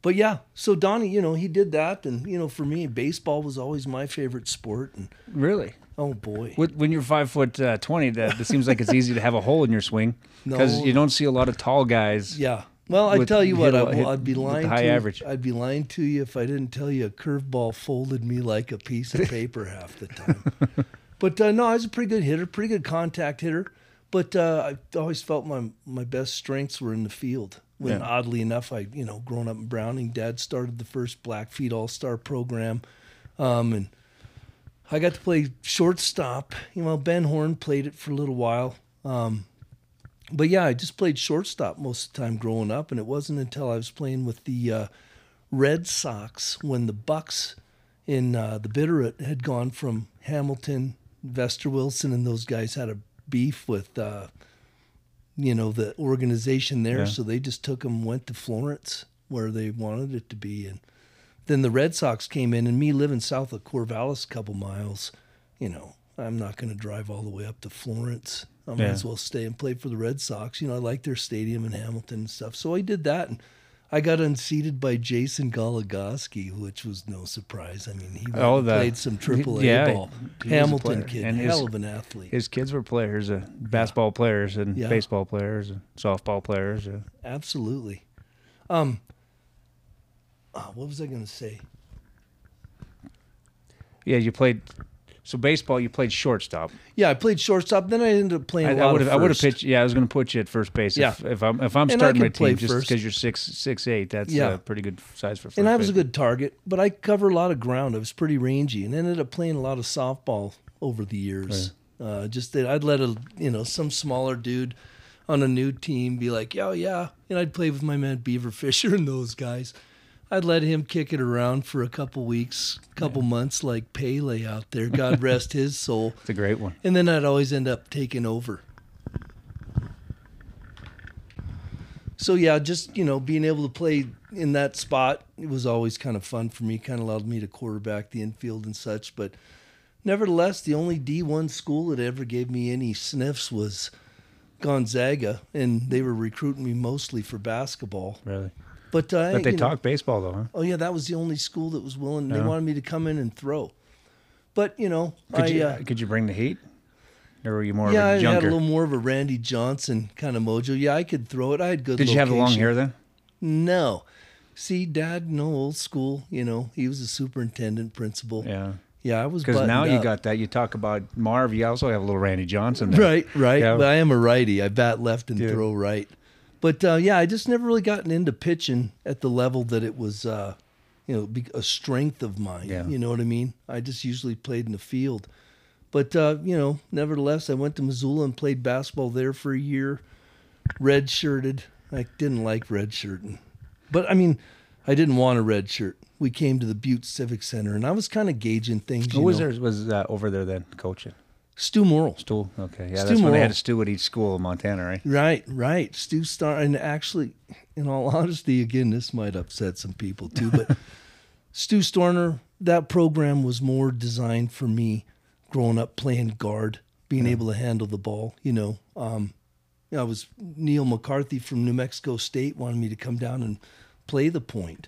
But yeah, so Donnie, you know, he did that, and you know, for me, baseball was always my favorite sport, and Really? oh boy, When you're five foot uh, twenty, that it seems like it's easy to have a hole in your swing because [laughs] No. you don't see a lot of tall guys. yeah. Well, I with- tell you what, I, would be lying. high to, average. I'd be lying to you if I didn't tell you a curveball folded me like a piece of [laughs] paper half the time. but uh, no, I was a pretty good hitter, pretty good contact hitter. But uh, I always felt my my best strengths were in the field. When Yeah. oddly enough, I you know, growing up in Browning, Dad started the first Blackfeet All Star program, um, and I got to play shortstop. You know, Ben Horn played it for a little while. Um, but yeah, I just played shortstop most of the time growing up, and it wasn't until I was playing with the uh, Red Sox when the Bucks in uh, the Bitterroot had gone from Hamilton, Vester Wilson, and those guys had a beef with, uh, you know, the organization there. Yeah. So they just took them, went to Florence where they wanted it to be, and then the Red Sox came in, and me living south of Corvallis, a couple miles, you know, I'm not going to drive all the way up to Florence. I might Yeah. as well stay and play for the Red Sox. You know, I like their stadium in Hamilton and stuff. So I did that, and I got unseated by Jason Goligoski, which was no surprise. I mean, he Oh, the- played some triple A yeah, ball. he was a Hamilton kid, And his- hell of an athlete. His kids were players, uh, basketball players, and Yeah. baseball players, and softball players. Uh, Absolutely. Um. ah, what was I going to say? yeah, you played. So baseball, you played shortstop. Yeah, I played shortstop. Then I ended up playing. I, I would have. I would have pitched. Yeah, I was going to put you at first base. Yeah. If, if I'm if I'm And starting my team, just because you're six six eight, that's Yeah. a pretty good size for first. and I was a good target, but I cover a lot of ground. I was pretty rangy, and ended up playing a lot of softball over the years. Uh, just that I'd let a you know some smaller dude on a new team be like, "Yeah, yeah," and I'd play with my man Beaver Fisher [laughs] and those guys. I'd let him kick it around for a couple weeks, couple months, like Pele out there. God [laughs] rest his soul. It's a great one. And then I'd always end up taking over. So yeah, just you know, being able to play in that spot, it was always kind of fun for me. Kind of allowed me to quarterback the infield and such. But nevertheless, the only D1 school that ever gave me any sniffs was Gonzaga, and they were recruiting me mostly for basketball. Really. But uh, But they you know- talk baseball though, huh? Oh yeah, that was the only school that was willing. They Yeah. wanted me to come in and throw. But you know, Could I you uh, could you bring the heat, or were you more yeah, I of a had a little more of a Randy Johnson kind of mojo. Yeah, I could throw it. I had good. Did you have the long hair then? No. See, Dad, no old school. You know, he was a superintendent, principal. Yeah. Yeah, I was. Because now you up. got that. You talk about Marv. You also have a little Randy Johnson. There. right, right. Yeah. But I am a righty. I bat left and Yeah. throw right. But uh, yeah, I just never really gotten into pitching at the level that it was, uh, you know, a strength of mine. Yeah. You know what I mean? I just usually played in the field. But uh, you know, nevertheless, I went to Missoula and played basketball there for a year. Red shirted. I didn't like red shirting, but I mean, I didn't want a red shirt. We came to the Butte Civic Center, and I was kind of gauging things. Who was know. there? Was uh, over there then coaching? Stew Morrill. Stool. Okay. Yeah, Stew that's when they had Morrill. a stew at each school in Montana, right? Right, right. Stu Star, and actually, in all honesty, again, this might upset some people too, but [laughs] Stu Starner, that program was more designed for me growing up playing guard, being able to handle the ball. You know, um, I was Neil McCarthy from New Mexico State wanted me to come down and play the point,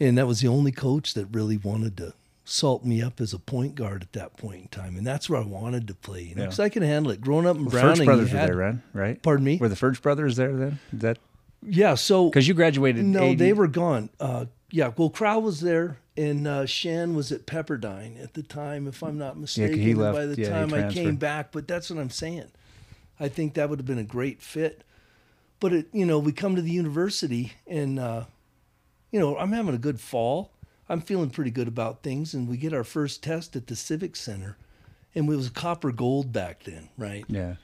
and that was the only coach that really wanted to salt me up as a point guard at that point in time, and that's where I wanted to play. You know, Yeah. because I could handle it. Growing up in The Browning, Furch brothers were there, right? Right. Pardon me. Were the Furch brothers there then? Is that Yeah, so because you graduated? no, 80 they were gone. Uh, yeah, well, Crow was there, and uh, Shan was at Pepperdine at the time, if I'm not mistaken. Yeah, he left- by the yeah, time I came back, but that's what I'm saying. I think that would have been a great fit. But it, you know, we come to the university, and uh, you know, I'm having a good fall. I'm feeling pretty good about things, and we get our first test at the Civic Center, and it was copper gold back then, right? Yeah.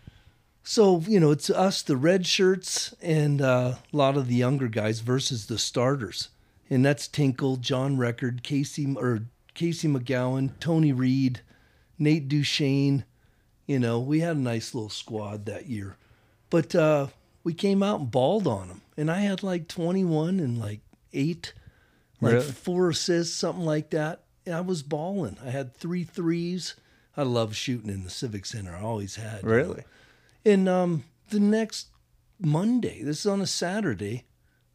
So, you know, it's us, the red shirts, and uh, a lot of the younger guys versus the starters. And that's Tinkle, John Record, Casey or Casey McGowan, Tony Reed, Nate Duchesne. You know, we had a nice little squad that year. But uh, we came out and balled on them. And I had like 21 and like eight, like Really? four assists, something like that. And I was balling. I had three threes. I love shooting in the Civic Center. I always had. you know. Really? And um, the next Monday, this is on a Saturday,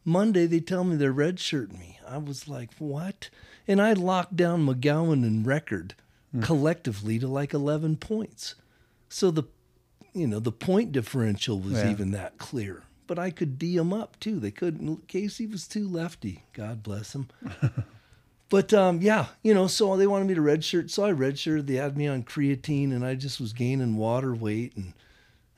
Monday they tell me they're redshirting me. I was like, what? And I locked down McGowan and Record collectively to like 11 points. So the, you know, the point differential was Yeah. even that clear. But I could D him up too. They couldn't. Casey was too lefty. God bless him. [laughs] But um, yeah, you know, so they wanted me to redshirt, so I redshirted. They had me on creatine, and I just was gaining water weight, and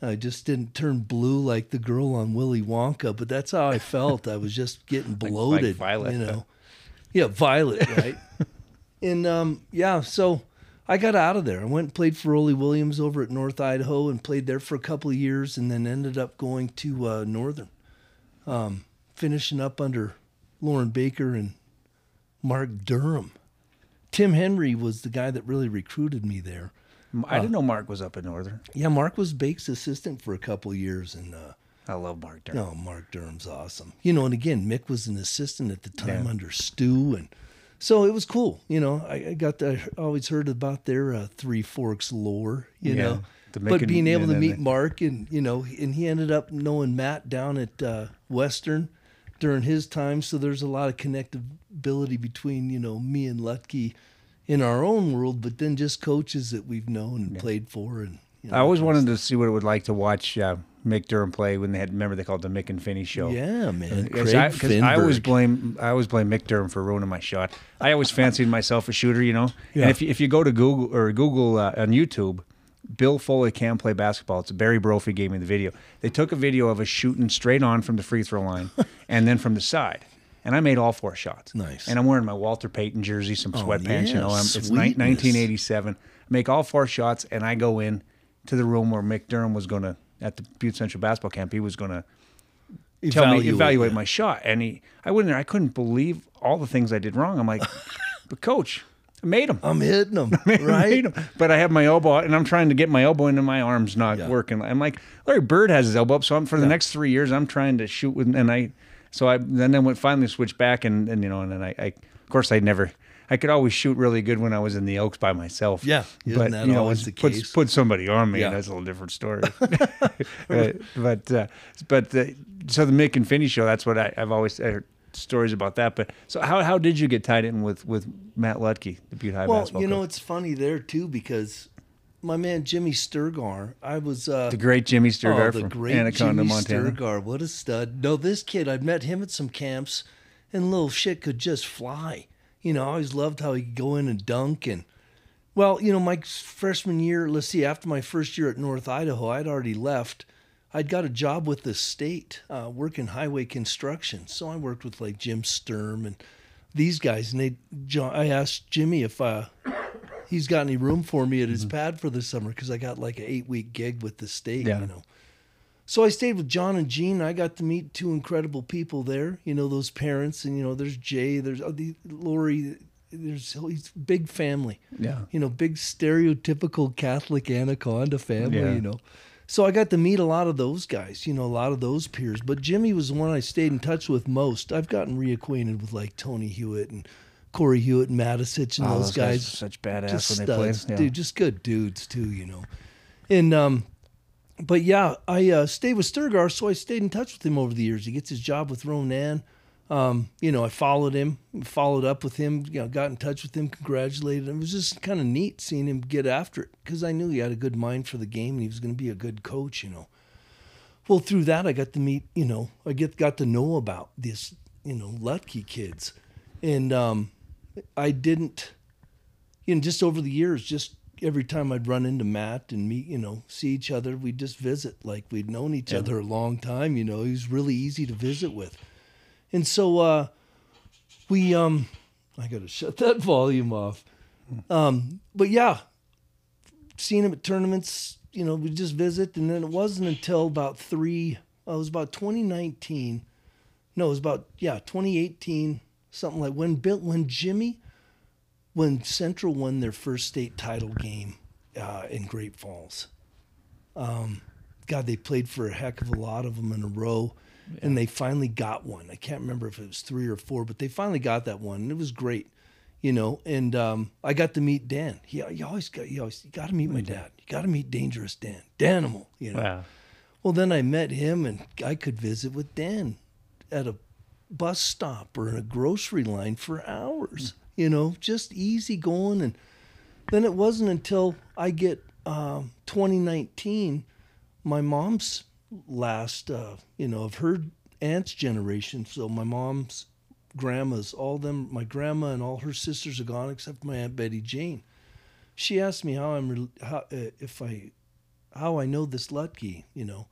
I just didn't turn blue like the girl on Willy Wonka. But that's how I felt. I was just getting [laughs] like bloated, Violet. you know. Yeah, Violet, right? [laughs] and um, yeah, so I got out of there. I went and played for Rolly Williams over at North Idaho, and played there for a couple of years, and then ended up going to uh, Northern, um, finishing up under Lauren Baker and Mark Durham. Tim Henry was the guy that really recruited me there. I didn't know Mark was up at Northern. Yeah, Mark was Bake's assistant for a couple of years, and uh, I love Mark Durham. no, Mark Durham's awesome. You know, and again, Mick was an assistant at the time Yeah. under Stew, and so it was cool. You know, I, I got to, I always heard about their uh, Three Forks lore. You Yeah, know, but being able to meet Mark, and you know, and he ended up knowing Matt down at uh, Western during his time. So there's a lot of connectability between you know me and Lutke in our own world, but then just coaches that we've known and played for, and you know, I always wanted to see what it would like to watch uh, Mick Durham play when they had. Remember they called it the Mick and Finney show. Yeah, man. Because Craig I, I always blame I always blame Mick Durham for ruining my shot. I always fancied myself a shooter, you know. Yeah. And if you, if you go to Google or Google uh, on YouTube, Bill Foley can play basketball. It's Barry Brophy gave me the video. They took a video of us shooting straight on from the free throw line, [laughs] and then from the side. And I made all four shots. Nice. And I'm wearing my Walter Payton jersey, some Oh, sweatpants. you know, I'm, it's ni- 1987. Make all four shots, and I go in to the room where Mick Durham was going to at the Butte Central basketball camp. He was going to tell me evaluate yeah. my shot. And he, I went in there. I couldn't believe all the things I did wrong. I'm like, [laughs] but coach, I made him. I'm hitting them, [laughs] I right? But I have my elbow, and I'm trying to get my elbow into my arms, not Yeah. working. I'm like Larry Bird has his elbow up, so I'm for the next three years I'm trying to shoot with, and I, so I then then went finally switched back, and and you know, and then I, I of course I never. I could always shoot really good when I was in the Oaks by myself. Yeah, isn't but that you know, the put, case? put somebody on me, Yeah. and that's a little different story. [laughs] [laughs] but but uh, but uh, so the Mick and Finney show. That's what I, I've always heard stories about that. But so how how did you get tied in with with Matt Lutke, the Butte High Well, basketball you know, coach? it's funny there too because my man Jimmy Sturgar, I was uh, the great Jimmy Sturgar oh, the from great Anaconda, Jimmy Montana. Sturgar, what a stud! No, this kid, I'd met him at some camps, and little shit could just fly. You know, I always loved how he could go in and dunk and. Well, you know, my freshman year, let's see, after my first year at North Idaho, I'd already left. I'd got a job with the state, uh, working highway construction. So I worked with like Jim Sturm and these guys. And they, John, I asked Jimmy if uh, he's got any room for me at his pad for the summer because I got like an eight week gig with the state, Yeah. you know. So I stayed with John and Jean. I got to meet two incredible people there. You know those parents, and you know there's Jay, there's oh, Lori, there's he's big family. Yeah. You know, big stereotypical Catholic anaconda family. Yeah. You know, so I got to meet a lot of those guys. You know, a lot of those peers. But Jimmy was the one I stayed in touch with most. I've gotten reacquainted with like Tony Hewitt and Corey Hewitt and Matisich and Oh, those, those guys guys such badass just when they play. studs, Yeah. dude. Just good dudes too, you know. And um, but yeah, I uh, stayed with Sturgar, so I stayed in touch with him over the years. He gets his job with Ronan. Um, you know, I followed him, followed up with him, you know, got in touch with him, congratulated him. It was just kind of neat seeing him get after it because I knew he had a good mind for the game and he was going to be a good coach, you know. Well, through that, I got to meet, you know, I get got to know about this, you know, Lutke kids, and um, I didn't, you know, just over the years, just every time I'd run into Matt and meet, you know, see each other, we'd just visit like we'd known each other a long time. You know, he was really easy to visit with, and so uh, we, um, I got to [laughs] shut that volume off. Um, but yeah, seeing him at tournaments, you know, we just visit, and then it wasn't until about three. uh, it was about 2019. No, it was about yeah 2018, something like when Bill, when Jimmy, when Central won their first state title game uh, in Great Falls. Um, God, they played for a heck of a lot of them in a row, and they finally got one. I can't remember if it was three or four, but they finally got that one, and it was great you know. And um, I got to meet Dan. He, you always got you always you got to meet my dad. You got to meet Dangerous Dan, Danimal. You know. Wow. Well, then I met him, and I could visit with Dan at a bus stop or in a grocery line for hours. You know, just easy going. And then it wasn't until I get um, 2019, my mom's last, uh, you know, of her aunt's generation. So my mom's grandmas, all them, my grandma and all her sisters are gone except my aunt Betty Jane. She asked me how I'm, how, uh, if I, how I know this Lutke, you know.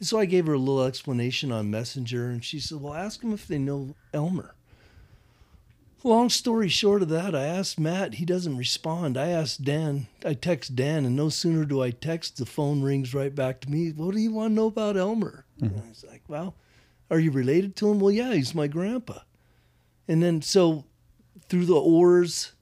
And so I gave her a little explanation on Messenger, and she said, "Well, ask them if they know Elmer." Long story short of that, I asked Matt. He doesn't respond. I asked Dan. I text Dan, and no sooner do I text, the phone rings right back to me. What do you want to know about Elmer? Mm-hmm. And I was like, "Well, are you related to him?" Well, yeah, he's my grandpa. And then so through the oars,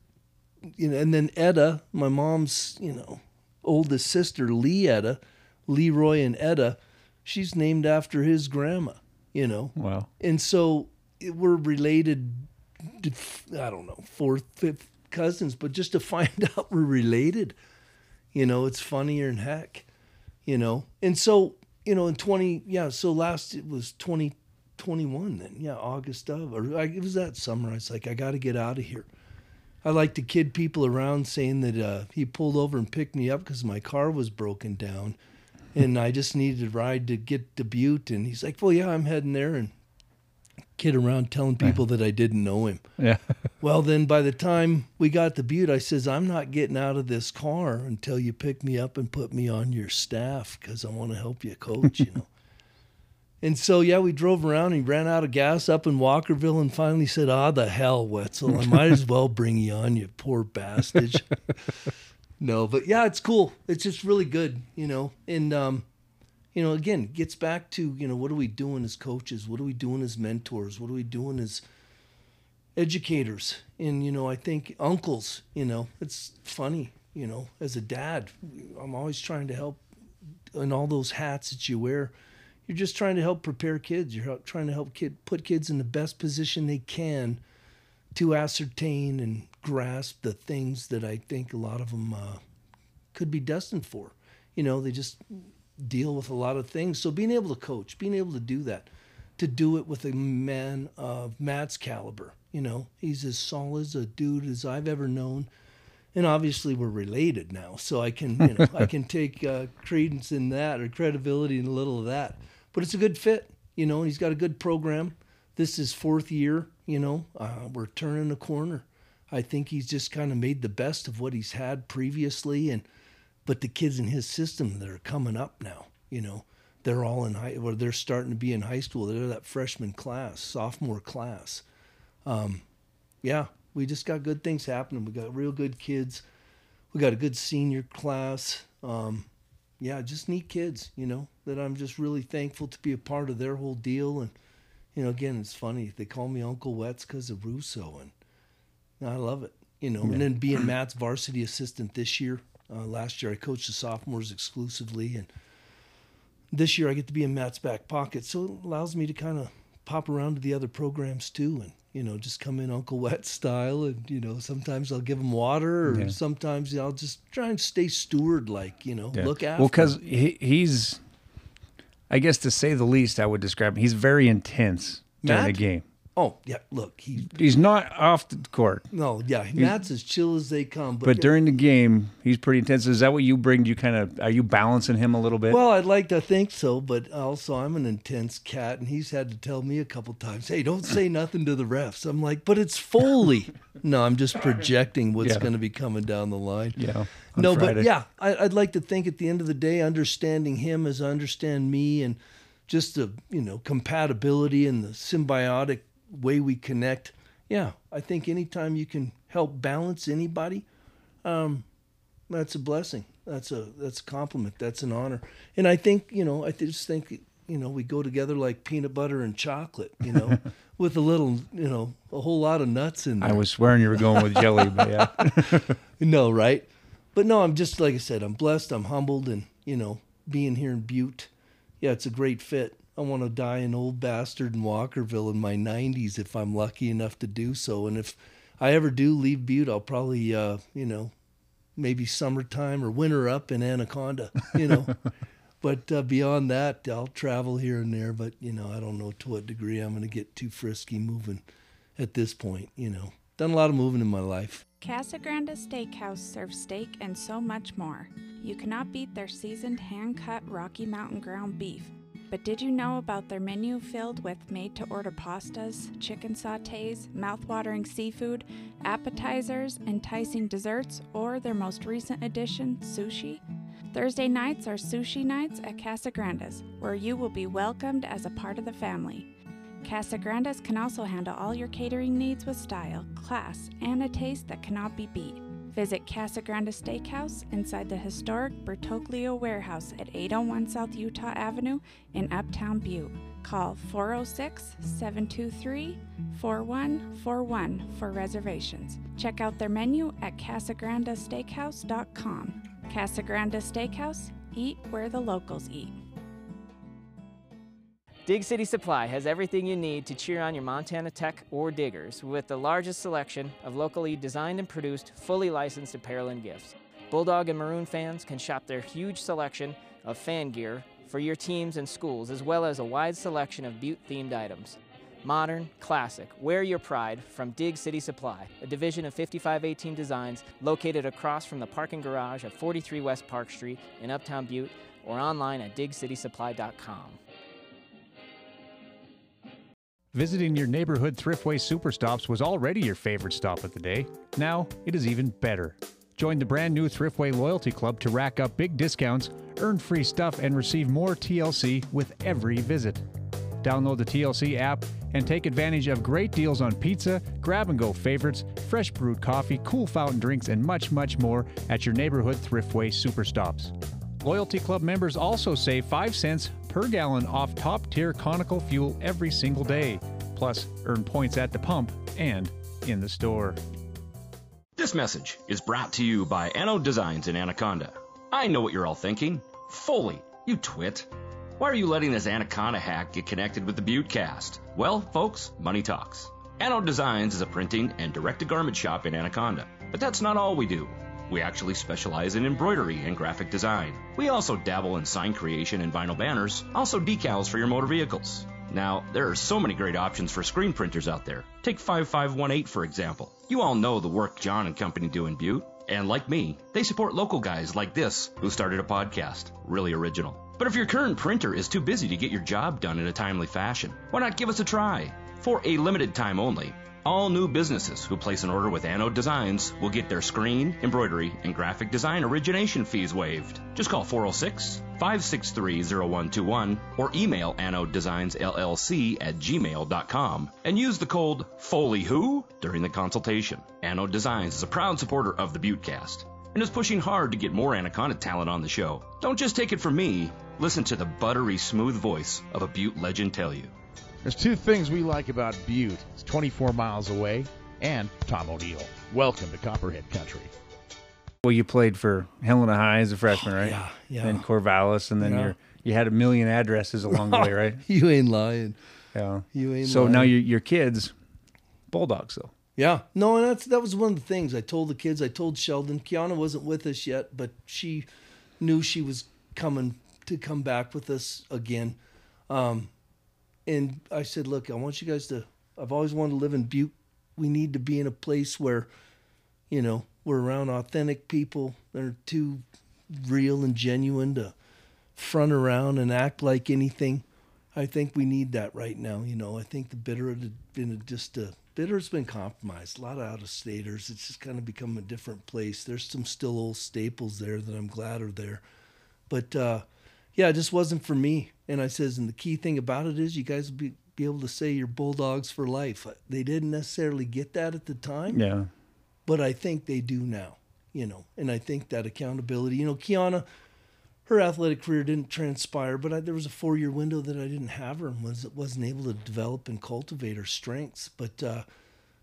you know, and then Etta, my mom's, you know, oldest sister, Lee Etta, Leroy and Etta, she's named after his grandma, you know. Wow. And so it, we're related, I don't know, fourth, fifth cousins, but just to [laughs] find out we're related, you know, it's funnier than heck, you know. And so, you know, in 20, yeah, so last it was 2021 then, yeah, August of, or I, it was that summer. I was like, I got to get out of here. I like to kid people around saying that uh, he pulled over and picked me up because my car was broken down and I just needed a ride to get to Butte. And he's like, Well, yeah, I'm heading there. And kid around telling people that I didn't know him. Yeah. [laughs] Well, then by the time we got to Butte, I says, I'm not getting out of this car until you pick me up and put me on your staff because I want to help you coach, you know. [laughs] And so, yeah, we drove around. And he ran out of gas up in Walkerville and finally said, Ah, the hell, Wetzel. I might as well bring you on, you poor bastard. [laughs] no, but yeah, it's cool. It's just really good, you know. And, um, you know, again, gets back to, you know, what are we doing as coaches? What are we doing as mentors? What are we doing as educators? And, you know, I think uncles, you know, it's funny, you know, as a dad, I'm always trying to help in all those hats that you wear you're just trying to help prepare kids. You're trying to help kid put kids in the best position they can to ascertain and grasp the things that I think a lot of them uh, could be destined for. You know, they just deal with a lot of things. So being able to coach, being able to do that, to do it with a man of Matt's caliber, you know, he's as solid as a dude as I've ever known. And obviously we're related now, so I can, you know, I can [laughs] take uh, credence in that or credibility in a little of that but it's a good fit, you know. And he's got a good program. This is fourth year, you know. Uh, we're turning a corner. I think he's just kind of made the best of what he's had previously, and but the kids in his system that are coming up now, you know, they're all in high, or they're starting to be in high school. They're that freshman class, sophomore class. Um, yeah, we just got good things happening. We got real good kids. We got a good senior class. Um, yeah, just neat kids, you know, that I'm just really thankful to be a part of their whole deal. And, you know, again, it's funny. They call me Uncle Wets because of Russo. And I love it, you know. Yeah. And then being Matt's varsity assistant this year. Uh, last year I coached the sophomores exclusively. And this year I get to be in Matt's back pocket. So it allows me to kind of pop around to the other programs too. And, you know, just come in Uncle Wet style, and you know, sometimes I'll give them water, or yeah. sometimes I'll just try and stay steward like, you know, yeah. look after. Well, because he, he's, I guess to say the least, I would describe him. He's very intense during Matt? the game. Oh yeah, look, he he's not off the court. No, yeah, he's, Matt's as chill as they come. But, but yeah. during the game, he's pretty intense. Is that what you bring? Do you kind of are you balancing him a little bit? Well, I'd like to think so, but also I'm an intense cat, and he's had to tell me a couple times, "Hey, don't say nothing to the refs." I'm like, "But it's Foley." [laughs] no, I'm just projecting what's yeah. going to be coming down the line. Yeah. No, Friday. but yeah, I, I'd like to think at the end of the day, understanding him as I understand me, and just the you know compatibility and the symbiotic way we connect. Yeah, I think anytime you can help balance anybody, um, that's a blessing. That's a that's a compliment. That's an honor. And I think you know I just think you know we go together like peanut butter and chocolate. You know, [laughs] with a little you know a whole lot of nuts in there. I was swearing you were going with jelly, but yeah. [laughs] no, right? But no, I'm just like I said. I'm blessed. I'm humbled, and you know, being here in Butte, yeah, it's a great fit. I want to die an old bastard in Walkerville in my 90s if I'm lucky enough to do so. And if I ever do leave Butte, I'll probably, uh, you know, maybe summertime or winter up in Anaconda, you know. [laughs] but uh, beyond that, I'll travel here and there. But, you know, I don't know to what degree I'm going to get too frisky moving at this point, you know. Done a lot of moving in my life. Casa Grande Steakhouse serves steak and so much more. You cannot beat their seasoned hand cut Rocky Mountain ground beef but did you know about their menu filled with made to order pastas, chicken sautés, mouth-watering seafood, appetizers, enticing desserts, or their most recent addition, sushi? Thursday nights are sushi nights at Casa Grandes, where you will be welcomed as a part of the family. Casa Grandes can also handle all your catering needs with style, class, and a taste that cannot be beat. Visit Casa Grande Steakhouse inside the historic Bertoglio Warehouse at 801 South Utah Avenue in Uptown Butte. Call 406 723 4141 for reservations. Check out their menu at CasagrandeSteakhouse.com. Casa Grande Steakhouse, eat where the locals eat. Dig City Supply has everything you need to cheer on your Montana Tech Orediggers with the largest selection of locally designed and produced, fully licensed apparel and gifts. Bulldog and Maroon fans can shop their huge selection of fan gear for your teams and schools, as well as a wide selection of Butte themed items. Modern, classic, wear your pride from Dig City Supply, a division of 5518 Designs located across from the parking garage at 43 West Park Street in Uptown Butte or online at digcitysupply.com. Visiting your neighborhood Thriftway Superstops was already your favorite stop of the day. Now it is even better. Join the brand new Thriftway Loyalty Club to rack up big discounts, earn free stuff, and receive more TLC with every visit. Download the TLC app and take advantage of great deals on pizza, grab and go favorites, fresh brewed coffee, cool fountain drinks, and much, much more at your neighborhood Thriftway Superstops. Loyalty Club members also save 5 cents per gallon off top tier Conoco fuel every single day. Plus, earn points at the pump and in the store. This message is brought to you by Anno Designs in Anaconda. I know what you're all thinking. Foley, you twit. Why are you letting this Anaconda hack get connected with the Buttecast? Well, folks, money talks. Anno Designs is a printing and direct to garment shop in Anaconda. But that's not all we do. We actually specialize in embroidery and graphic design. We also dabble in sign creation and vinyl banners, also decals for your motor vehicles. Now, there are so many great options for screen printers out there. Take 5518 for example. You all know the work John and company do in Butte. And like me, they support local guys like this who started a podcast. Really original. But if your current printer is too busy to get your job done in a timely fashion, why not give us a try? For a limited time only, all new businesses who place an order with Anode Designs will get their screen, embroidery, and graphic design origination fees waived. Just call 406 563 0121 or email Anode Designs LLC at gmail.com and use the code FOLEYWHO during the consultation. Anode Designs is a proud supporter of the Buttecast and is pushing hard to get more Anaconda talent on the show. Don't just take it from me, listen to the buttery smooth voice of a Butte legend tell you. There's two things we like about Butte. It's 24 miles away, and Tom O'Neill. Welcome to Copperhead Country. Well, you played for Helena High as a freshman, right? yeah, yeah. Then Corvallis, and then Yeah. you're you had a million addresses along the way, [laughs] right? You ain't lying. Yeah. You ain't So now your your kids, Bulldogs though. Yeah, no, and that's that was one of the things I told the kids. I told Sheldon. Kiana wasn't with us yet, but she knew she was coming to come back with us again. Um, and I said, "Look, I want you guys to. I've always wanted to live in Butte. We need to be in a place where, you know, we're around authentic people that are too real and genuine to front around and act like anything. I think we need that right now. You know, I think the bitter had been just a bitter's been compromised. A lot of out of staters. It's just kind of become a different place. There's some still old staples there that I'm glad are there, but uh, yeah, it just wasn't for me. And I says, and the key thing about it is you guys will be be able to say you're bulldogs for life. They didn't necessarily get that at the time Yeah. but I think they do now, you know, and I think that accountability, you know, Kiana, her athletic career didn't transpire, but I, there was a four year window that I didn't have her and was wasn't able to develop and cultivate her strengths. But uh,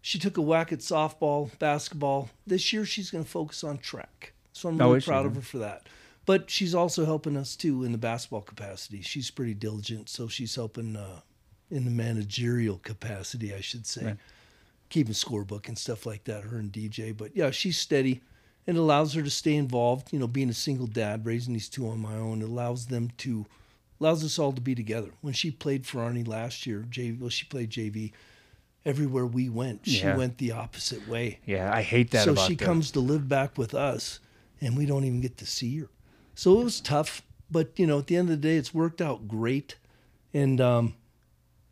she took a whack at softball, basketball. This year she's going to focus on track, so I'm Oh, really is she, proud of her for that. But she's also helping us too in the basketball capacity. She's pretty diligent, so she's helping uh, in the managerial capacity, I should say Right. keeping scorebook and stuff like that, her and DJ. But yeah, she's steady and allows her to stay involved. You know, being a single dad, raising these two on my own, it allows them to allows us all to be together. When she played for Arnie last year, JV, well, she played JV. Everywhere we went, she Yeah. went the opposite way. Yeah, I hate that so she the- comes to live back with us, and we don't even get to see her. So it was tough, but you know, at the end of the day, it's worked out great. And um,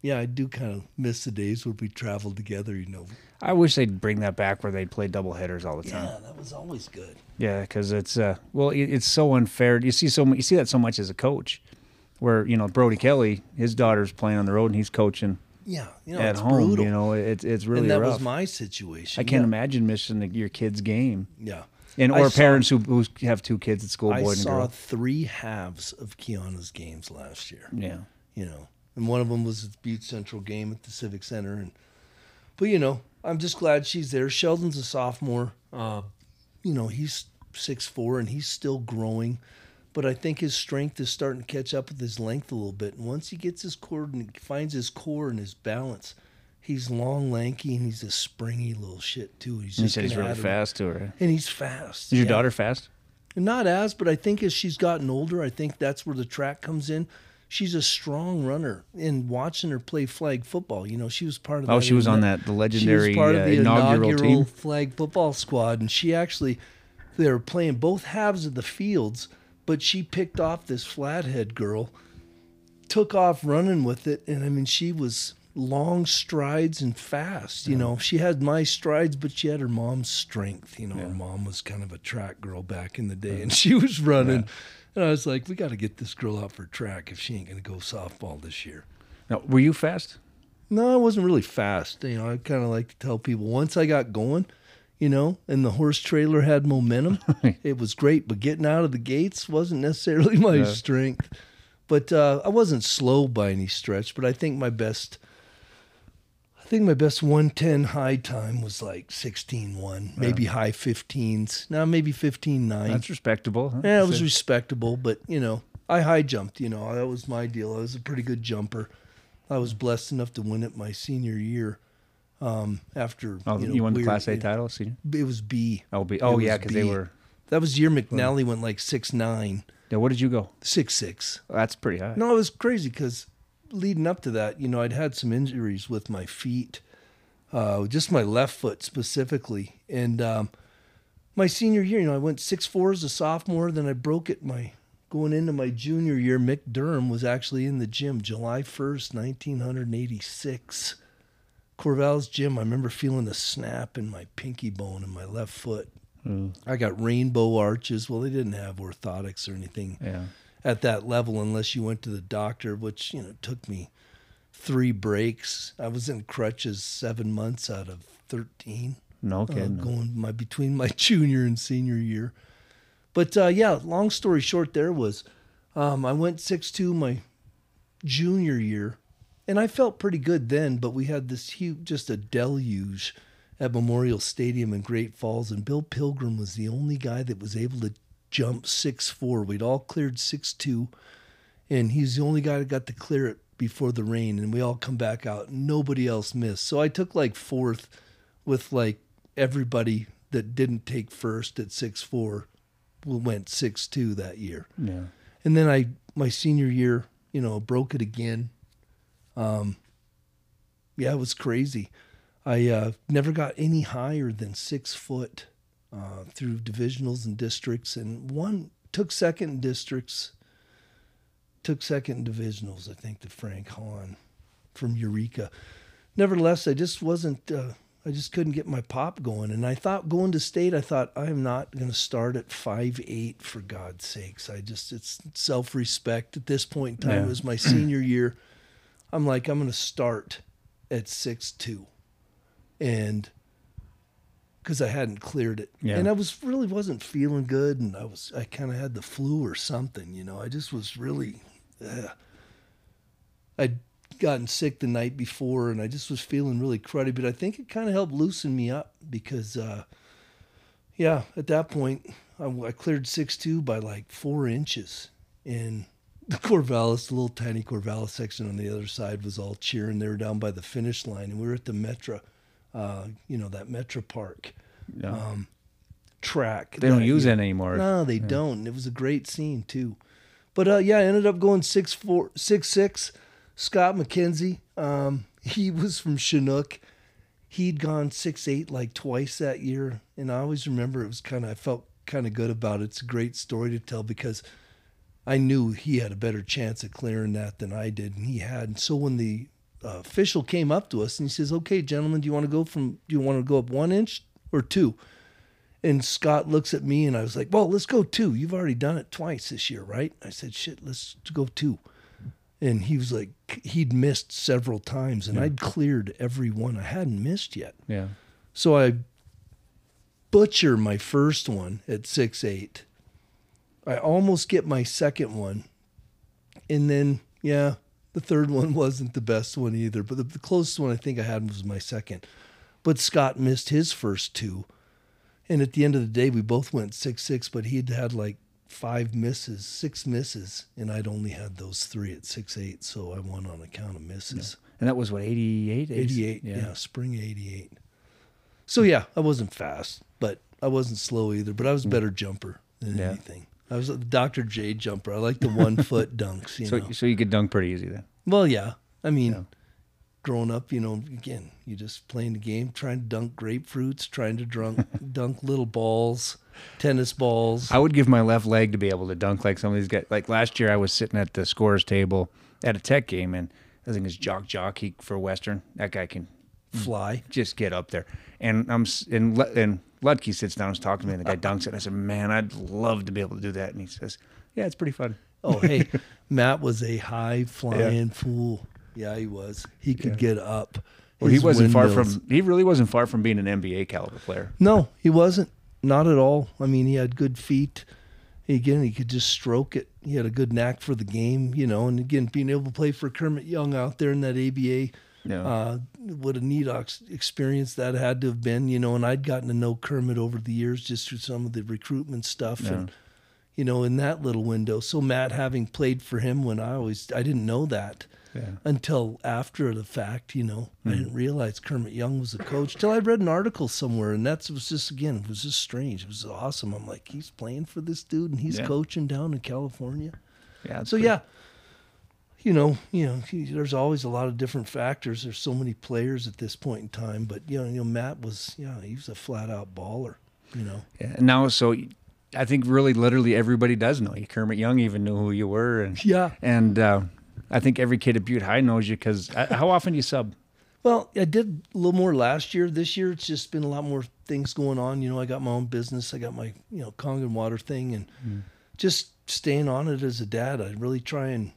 yeah, I do kind of miss the days when we traveled together. You know, I wish they'd bring that back where they'd play double headers all the time. yeah, that was always good. Yeah, because it's uh, well, it, it's so unfair. You see so you see that so much as a coach, where you know Brody Kelly, his daughter's playing on the road and he's coaching Yeah, you know, at it's home. brutal. You know, it's it's really and that rough. was my situation. I can't yeah. imagine missing the, your kid's game. Yeah. And I or saw- parents who, who have two kids at school, I boy and saw girl. three halves of Kiana's games last year. Yeah. You know, and one of them was the Butte Central game at the Civic Center. And but you know, I'm just glad she's there. Sheldon's a sophomore. Uh, you know, he's six four and he's still growing, but I think his strength is starting to catch up with his length a little bit. And once he gets his core and finds his core and his balance, he's long, lanky, and he's a springy little shit too. He's You said he's really fast too, right? and he's fast. Is your yeah. daughter fast? Not as, but I think as she's gotten older, I think that's where the track comes in. She's a strong runner. And watching her play flag football, you know, she was part of. Oh, she was on that- the legendary, She was part uh, of the inaugural inaugural, flag football squad, and she actually, they were playing both halves of the fields, but she picked off this flathead girl, took off running with it, and I mean, she was long strides and fast. You know, she had my strides, but she had her mom's strength. You know, her mom was kind of a track girl back in the day, and she was running. And I was like, we got to get this girl out for track if she ain't going to go softball this year. Now, were you fast? No, I wasn't really fast. You know, I kind of like to tell people once I got going, you know, and the horse trailer had momentum, [laughs] it was great. But getting out of the gates wasn't necessarily [laughs] my Yeah. strength. But uh, I wasn't slow by any stretch. But I think my best, think my best 110 high time was like 16.1, maybe high 15s. Now maybe 15.9. That's respectable. huh? Yeah, it was respectable, but you know, I high jumped. You know, that was my deal. I was a pretty good jumper. I was blessed enough to win it my senior year. Um, after Oh, you, you, know, won the Class A title, senior. It was B. Oh, B. Oh, yeah, because they were. That was year McNally went like six nine, Yeah, what did you go? six six. That's pretty high. No, it was crazy because leading up to that, you know, I'd had some injuries with my feet, uh, just my left foot specifically. And um, my senior year, you know, I went six four as a sophomore. Then I broke it my going into my junior year. Mick Durham was actually in the gym July first, nineteen hundred eighty six. Corvallis gym. I remember feeling a snap in my pinky bone in my left foot. I got rainbow arches. Well, they didn't have orthotics or anything Yeah. At that level unless you went to the doctor, which you know took me three breaks. I was in crutches seven months out of thirteen. No uh, kidding. going my between my [laughs] junior and senior year. But uh, yeah, long story short, there was um, I went six two my junior year, and I felt pretty good then. But we had this huge, just a deluge at Memorial Stadium in Great Falls, and Bill Pilgrim was the only guy that was able to jump six four. We'd all cleared six two, and he's the only guy that got to clear it before the rain, and we all come back out. Nobody else missed, so I took like fourth with like everybody that didn't take first at six four went six two that year. Yeah. And then I my senior year, you know, broke it again. Um yeah, it was crazy. I uh, never got any higher than six foot uh, through divisionals and districts, and one took second in districts, took second in divisionals. I think to Frank Hahn from Eureka. Nevertheless, I just wasn't. Uh, I just couldn't get my pop going, and I thought going to state. I thought I am not going to start at five eight for God's sakes. I just it's self respect at this point in time. Yeah. It was my [clears throat] senior year. I'm like I'm going to start at six two, and because I hadn't cleared it, Yeah. and I was really wasn't feeling good, and I was I kind of had the flu or something, you know. I just was really. Uh, I'd gotten sick the night before and I just was feeling really cruddy, but I think it kind of helped loosen me up because, uh, yeah, at that point, I, I cleared 6'2 by like four inches. And [laughs] the Corvallis, the little tiny Corvallis section on the other side was all cheering. They were down by the finish line and we were at the Metra, uh, you know, that Metra Park Yeah. um, track. They don't that use year. that anymore. No, they don't. It was a great scene too. But uh, yeah, I ended up going six four, six six. Scott McKenzie, um, [laughs] he was from Chinook. He'd gone six eight like twice that year, and I always remember it was kind of I felt kind of good about it. It's a great story to tell because I knew he had a better chance at clearing that than I did, and he had. And so when the uh, official came up to us and he says, "Okay, gentlemen, do you want to go from? Do you want to go up one inch or two? And Scott looks at me and I was like, Well, let's go two. You've already done it twice this year, right? I said, Shit, let's go two. And he was like, He'd missed several times and I'd cleared every one. I hadn't missed yet. Yeah. So I butcher my first one at six eight. I almost get my second one. And then, yeah, The third one wasn't the best one either, but the, the closest one I think I had was my second. But Scott missed his first two. And at the end of the day, we both went 6 6, but he'd had like five misses, six misses, and I'd only had those three at 6 8. So I won on account of misses. And that was what, 88? 88, yeah. spring 88. So yeah, I wasn't fast, but I wasn't slow either, but I was a better jumper than Mm. Yeah. anything. I was the Dr. J jumper. I like the one [laughs] foot dunks, you So, know. so you could dunk pretty easy then. Well, yeah. I mean, growing up, you know, again, you just playing the game, trying to dunk grapefruits, trying to drunk, [laughs] dunk little balls, tennis balls. I would give my left leg to be able to dunk like some of these guys. Like last year, I was sitting at the scores table at a tech game, and I think it's Jock Jock he, for Western. That guy can Fly. just get up there. And I'm and and Lutke sits down and is talking to me, and the guy dunks it. And I said, "Man, I'd love to be able to do that." And he says, "Yeah, it's pretty fun." Oh, hey, [laughs] Matt was a high flying fool. Yeah, he was. He could get up. Well, he wasn't far from. He really wasn't far from being an NBA caliber player. No, he wasn't. Not at all. I mean, he had good feet. Again, he could just stroke it. He had a good knack for the game, you know. And again, being able to play for Kermit Young out there in that ABA, Yeah. uh, what a neat ex- experience that had to have been, you know. And I'd gotten to know Kermit over the years just through some of the recruitment stuff, Yeah. and you know, in that little window. So Matt, having played for him when I always, I didn't know that Yeah. until after the fact, you know. I Mhm. didn't realize Kermit Young was a coach till I read an article somewhere, and that's was just again, it was just strange. It was awesome. I'm like, he's playing for this dude, and he's Yeah. coaching down in California. Yeah. So pretty- yeah, you know, you know, he- there's always a lot of different factors. There's so many players at this point in time, but you know, you know, Matt was, yeah, he was a flat out baller. You know, Yeah, and now, so I think really, literally everybody does know you. Kermit Young even knew who you were, and Yeah. and uh, I think every kid at Butte High knows you because how often do you sub? Well, I did a little more last year. This year, it's just been a lot more things going on. You know, I got my own business. I got my, you know, Kangen water thing and just staying on it as a dad. I really try and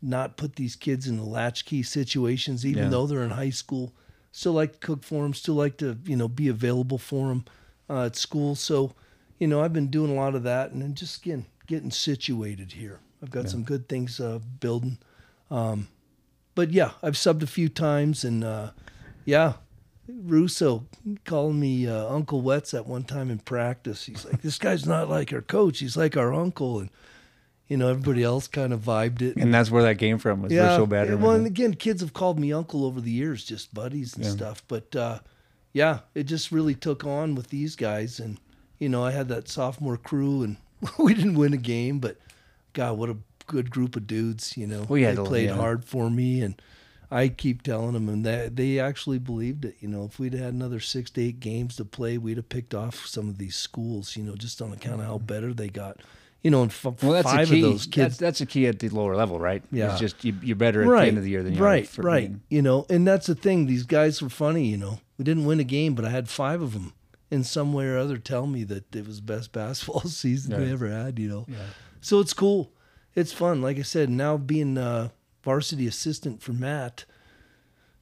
not put these kids in the latchkey situations, even Yeah. though they're in high school. Still like to cook for them, still like to, you know, be available for them uh, at school. So, you know, I've been doing a lot of that and then just again, getting situated here. I've got Yeah. some good things uh, building. Um, but yeah, I've subbed a few times, and uh, yeah, Russo calling me uh, Uncle Wets at one time in practice. He's like, "This guy's not like our coach; he's like our uncle." And you know, everybody else kind of vibed it. And that's where that came from. Was yeah, we're so bad. yeah, well, and again, kids have called me uncle over the years, just buddies and Yeah. stuff. But uh, yeah, it just really took on with these guys, and you know, I had that sophomore crew, and [laughs] we didn't win a game, but God, what a good group of dudes. You know, they played yeah. hard for me, and I keep telling them, and they they actually believed it. You know, if we'd had another six to eight games to play, we'd have picked off some of these schools. You know, just on account of how better they got. You know, and f- well, that's five a key. of those kids That's, that's a key at the lower level, right? Yeah. It's just you, you're better at right, the end of the year than you right, are. for- right. You know, and that's the thing. These guys were funny. You know, we didn't win a game, but I had five of them in some way or other tell me that it was the best [laughs] basketball season Right. we ever had. You know, Yeah. so it's cool. It's fun. Like I said, now being a varsity assistant for Matt,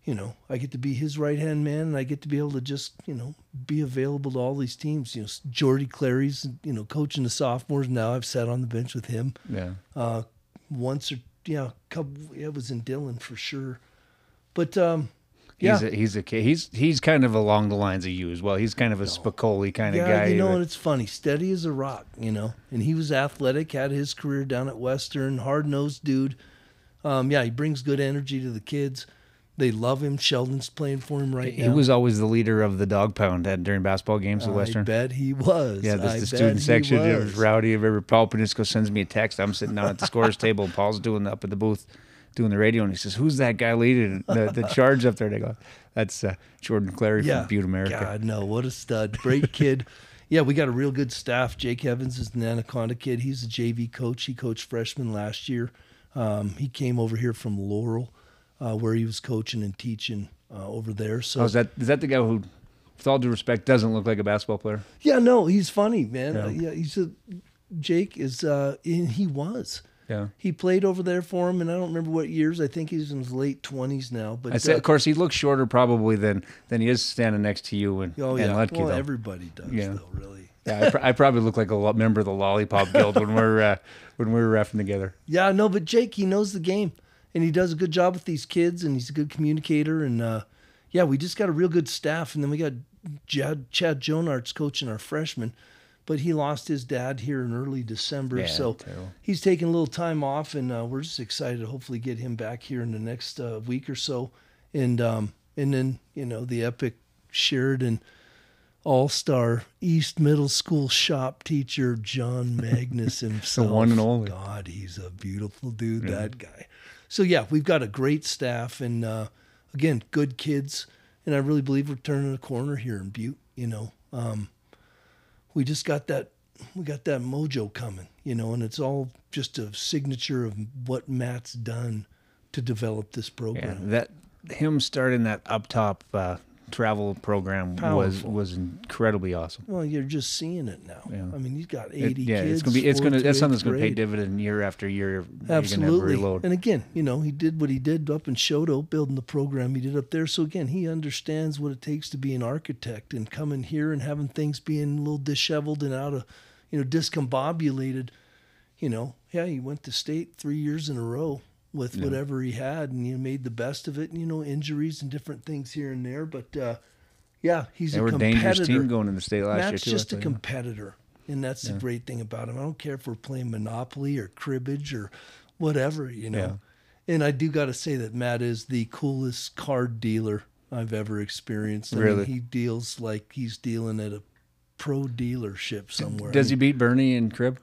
you know, I get to be his right hand man, and I get to be able to just, you know, be available to all these teams. You know, Jordy Clary's, you know, coaching the sophomores now. I've sat on the bench with him Yeah. uh, once or yeah, couple. It was in Dillon for sure, but um, yeah, He's a, he's a kid. He's he's kind of along the lines of you as well. He's kind of a Spicoli kind of yeah, guy. you know, and it's funny, steady as a rock, you know. And he was athletic, had his career down at Western, hard nosed dude. Um, yeah, he brings good energy to the kids. They love him. Sheldon's playing for him right he now. He was always the leader of the dog pound at, during basketball games at I Western. bet he was. Yeah, the, I the student section. It was was. rowdy. If ever Paul Panisco sends me a text, I'm sitting down at the scores table, and Paul's doing up at the booth, doing the radio, and he says, "Who's that guy leading the, the charge up there?" And I go, "That's uh, Jordan Clary from Butte, America." God, no, what a stud. Great kid. [laughs] yeah, we got a real good staff. Jake Evans is an Anaconda kid. He's a JV coach. He coached freshman last year. Um, he came over here from Laurel, uh, where he was coaching and teaching uh, over there. So Oh, is that is that the guy who, with all due respect, doesn't look like a basketball player? yeah, no, he's funny, man. Yeah. Uh, yeah, he's a Jake is uh, and he was. Yeah. He played over there for him, and I don't remember what years. I think he's in his late twenties now. But I said, uh, of course, he looks shorter probably than than he is standing next to you and oh and yeah, Lutke, well though. everybody does Yeah. though, really. yeah, I, pr- I probably look like a lo- member of the Lollipop Guild when we're uh, when we're refing together. [laughs] Yeah, no, but Jake, he knows the game. And he does a good job with these kids, and he's a good communicator. And uh, yeah, we just got a real good staff, and then we got Chad, Chad Jonarts coaching our freshmen, but he lost his dad here in early December, Yeah, so terrible. he's taking a little time off, and uh, we're just excited to hopefully get him back here in the next uh, week or so, and um, and then you know the epic Sheridan All Star East Middle School shop teacher John Magnus himself. [laughs] The one and only. God, he's a beautiful dude. That guy. So yeah, we've got a great staff, and uh, again, good kids, and I really believe we're turning a corner here in Butte. You know, um, we just got that we got that mojo coming, you know, and it's all just a signature of what Matt's done to develop this program. Yeah, that him starting that up top uh, travel program was Powerful. was incredibly awesome. Well, you're just seeing it now. Yeah. I mean, he's got It- 80 yeah, kids. it's gonna be it's gonna that's something that's gonna pay dividend year after year. You're gonna have Absolutely. And again, you know, he did what he did up in Choteau, building the program he did up there. So again, he understands what it takes to be an architect and coming here and having things being a little disheveled and out of, you know, discombobulated. You know, yeah, he went to state three years in a row with Yeah. whatever he had and you made the best of it. And, you know, injuries and different things here and there. But uh, yeah, he's They a were competitor. dangerous team going in the state last year Matt's too. just a competitor, and that's the great thing about him. I don't care if we're playing Monopoly or cribbage or whatever, you know. And I do got to say that Matt is the coolest card dealer I've ever experienced. I Really? mean, he deals like he's dealing at a pro dealership somewhere. Does he beat Bernie in crib?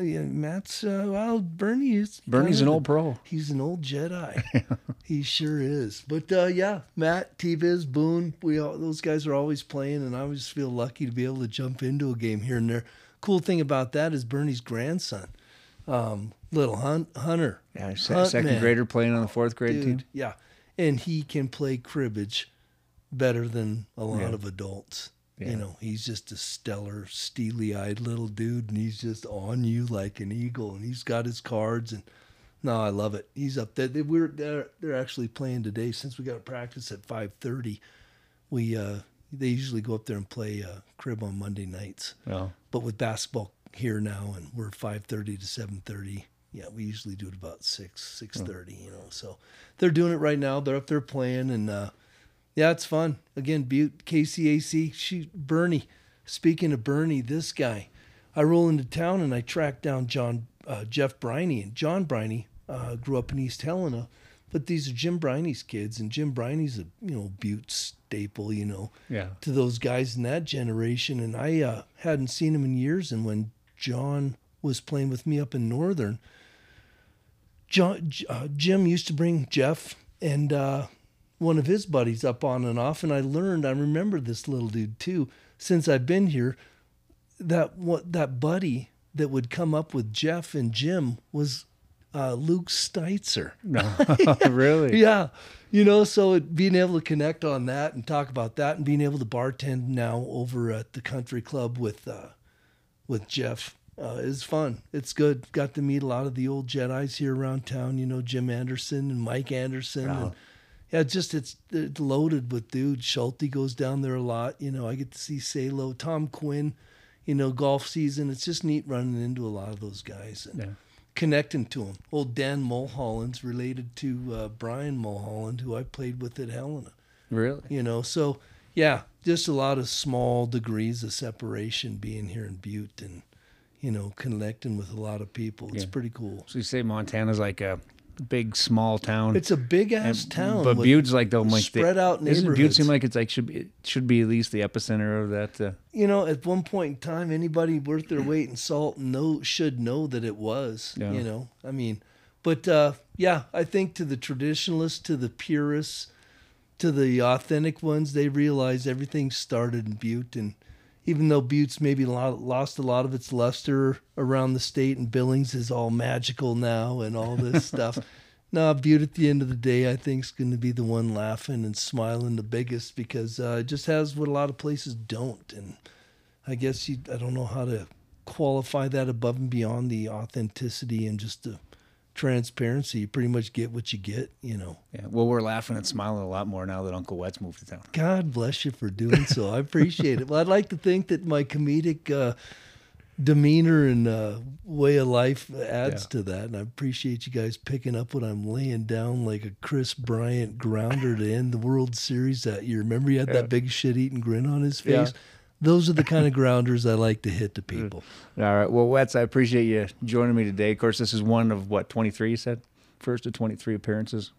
Mean, yeah, Matt's uh, well, Bernie is Bernie's an old pro. He's an old Jedi. [laughs] he sure is. But uh, yeah, Matt, T-Viz, Boone, we all those guys are always playing, and I always feel lucky to be able to jump into a game here and there. Cool thing about that is Bernie's grandson, um, little Hun- Hunter. Yeah, Hunt second man. grader playing on the fourth grade Dude, team. Yeah, and he can play cribbage better than a lot Yeah. of adults. Yeah. You know, he's just a stellar, steely-eyed little dude, and he's just on you like an eagle. And he's got his cards, and no, I love it. He's up there. They, we're they're they're actually playing today since we got to practice at five thirty. We uh, they usually go up there and play uh, crib on Monday nights, Oh, but with basketball here now, and we're five thirty to seven thirty. Yeah, we usually do it about six six thirty. You know, so they're doing it right now. They're up there playing, and uh, yeah, it's fun. Again, Butte, KCAC, she, Bernie. Speaking of Bernie, this guy, I roll into town and I track down John, uh, Jeff Briney. And John Briney uh, grew up in East Helena, but these are Jim Briney's kids. And Jim Briney's a, you know, Butte staple, you know, yeah. to those guys in that generation. And I uh, hadn't seen him in years. And when John was playing with me up in Northern, John, uh, Jim used to bring Jeff and uh, one of his buddies up on and off. And I learned, I remember this little dude too, since I've been here, that what that buddy that would come up with Jeff and Jim was uh, Luke Steitzer. No, [laughs] really. [laughs] Yeah. You know, so it, being able to connect on that and talk about that and being able to bartend now over at the country club with uh, with Jeff uh, is fun. It's good. Got to meet a lot of the old Jedi's here around town. You know, Jim Anderson and Mike Anderson. And, yeah, just it's, it's loaded with dudes. Schulte goes down there a lot. You know, I get to see Salo, Tom Quinn. You know, golf season. It's just neat running into a lot of those guys. And, Yeah. connecting to them. Old Dan Mulholland's related to uh, Brian Mulholland, who I played with at Helena. Really? You know, so yeah, just a lot of small degrees of separation being here in Butte and you know connecting with a lot of people. It's Yeah. pretty cool. So you say Montana's like a big small town. It's a big ass And- town, but Butte's like the like the- spread out Doesn't Butte neighborhoods. seem like it's like should be it should be at least the epicenter of that? Uh, you know, at one point in time, anybody worth their weight in salt know should know that it was. Yeah. You know, I mean, but uh, yeah, I think to the traditionalists, to the purists, to the authentic ones, they realize everything started in Butte, and even though Butte's maybe lost a lot of its luster around the state, and Billings is all magical now and all this [laughs] stuff. No, Butte at the end of the day, I think is going to be the one laughing and smiling the biggest because uh, it just has what a lot of places don't, and I guess you, I don't know how to qualify that above and beyond the authenticity and just the transparency. You pretty much get what you get, you know. yeah. Well, we're laughing and smiling a lot more now that Uncle Wet's moved to town. God bless you for doing so. I appreciate it. Well, I'd like to think that my comedic uh, demeanor and uh, way of life adds to that. And I appreciate you guys picking up what I'm laying down like a Kris Bryant grounder to end the World Series that year. Remember, he had Yeah. that big shit eating grin on his Yeah. Those are the kind of grounders I like to hit to people. All right. Well, Wets, I appreciate you joining me today. Of course, this is one of what, 23 you said? First of 23 appearances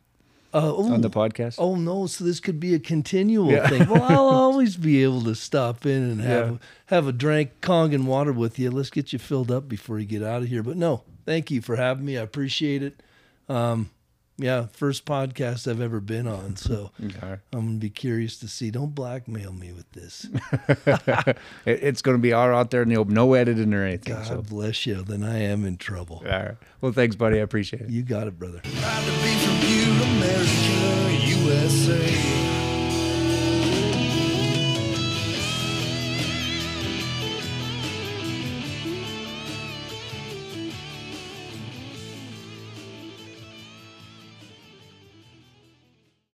Uh, oh, on the podcast. Oh no! So this could be a continual Yeah. thing. Well, I'll [laughs] always be able to stop in and have Yeah. have a drink, Kangen water with you. Let's get you filled up before you get out of here. But no, thank you for having me. I appreciate it. Um, yeah, first podcast I've ever been on, so Okay. I'm gonna be curious to see. Don't blackmail me with this. [laughs] It's going to be all out there in the open, no editing or anything. God so. bless you. Then I am in trouble. All right. Well, thanks, buddy. I appreciate it. You got it, brother.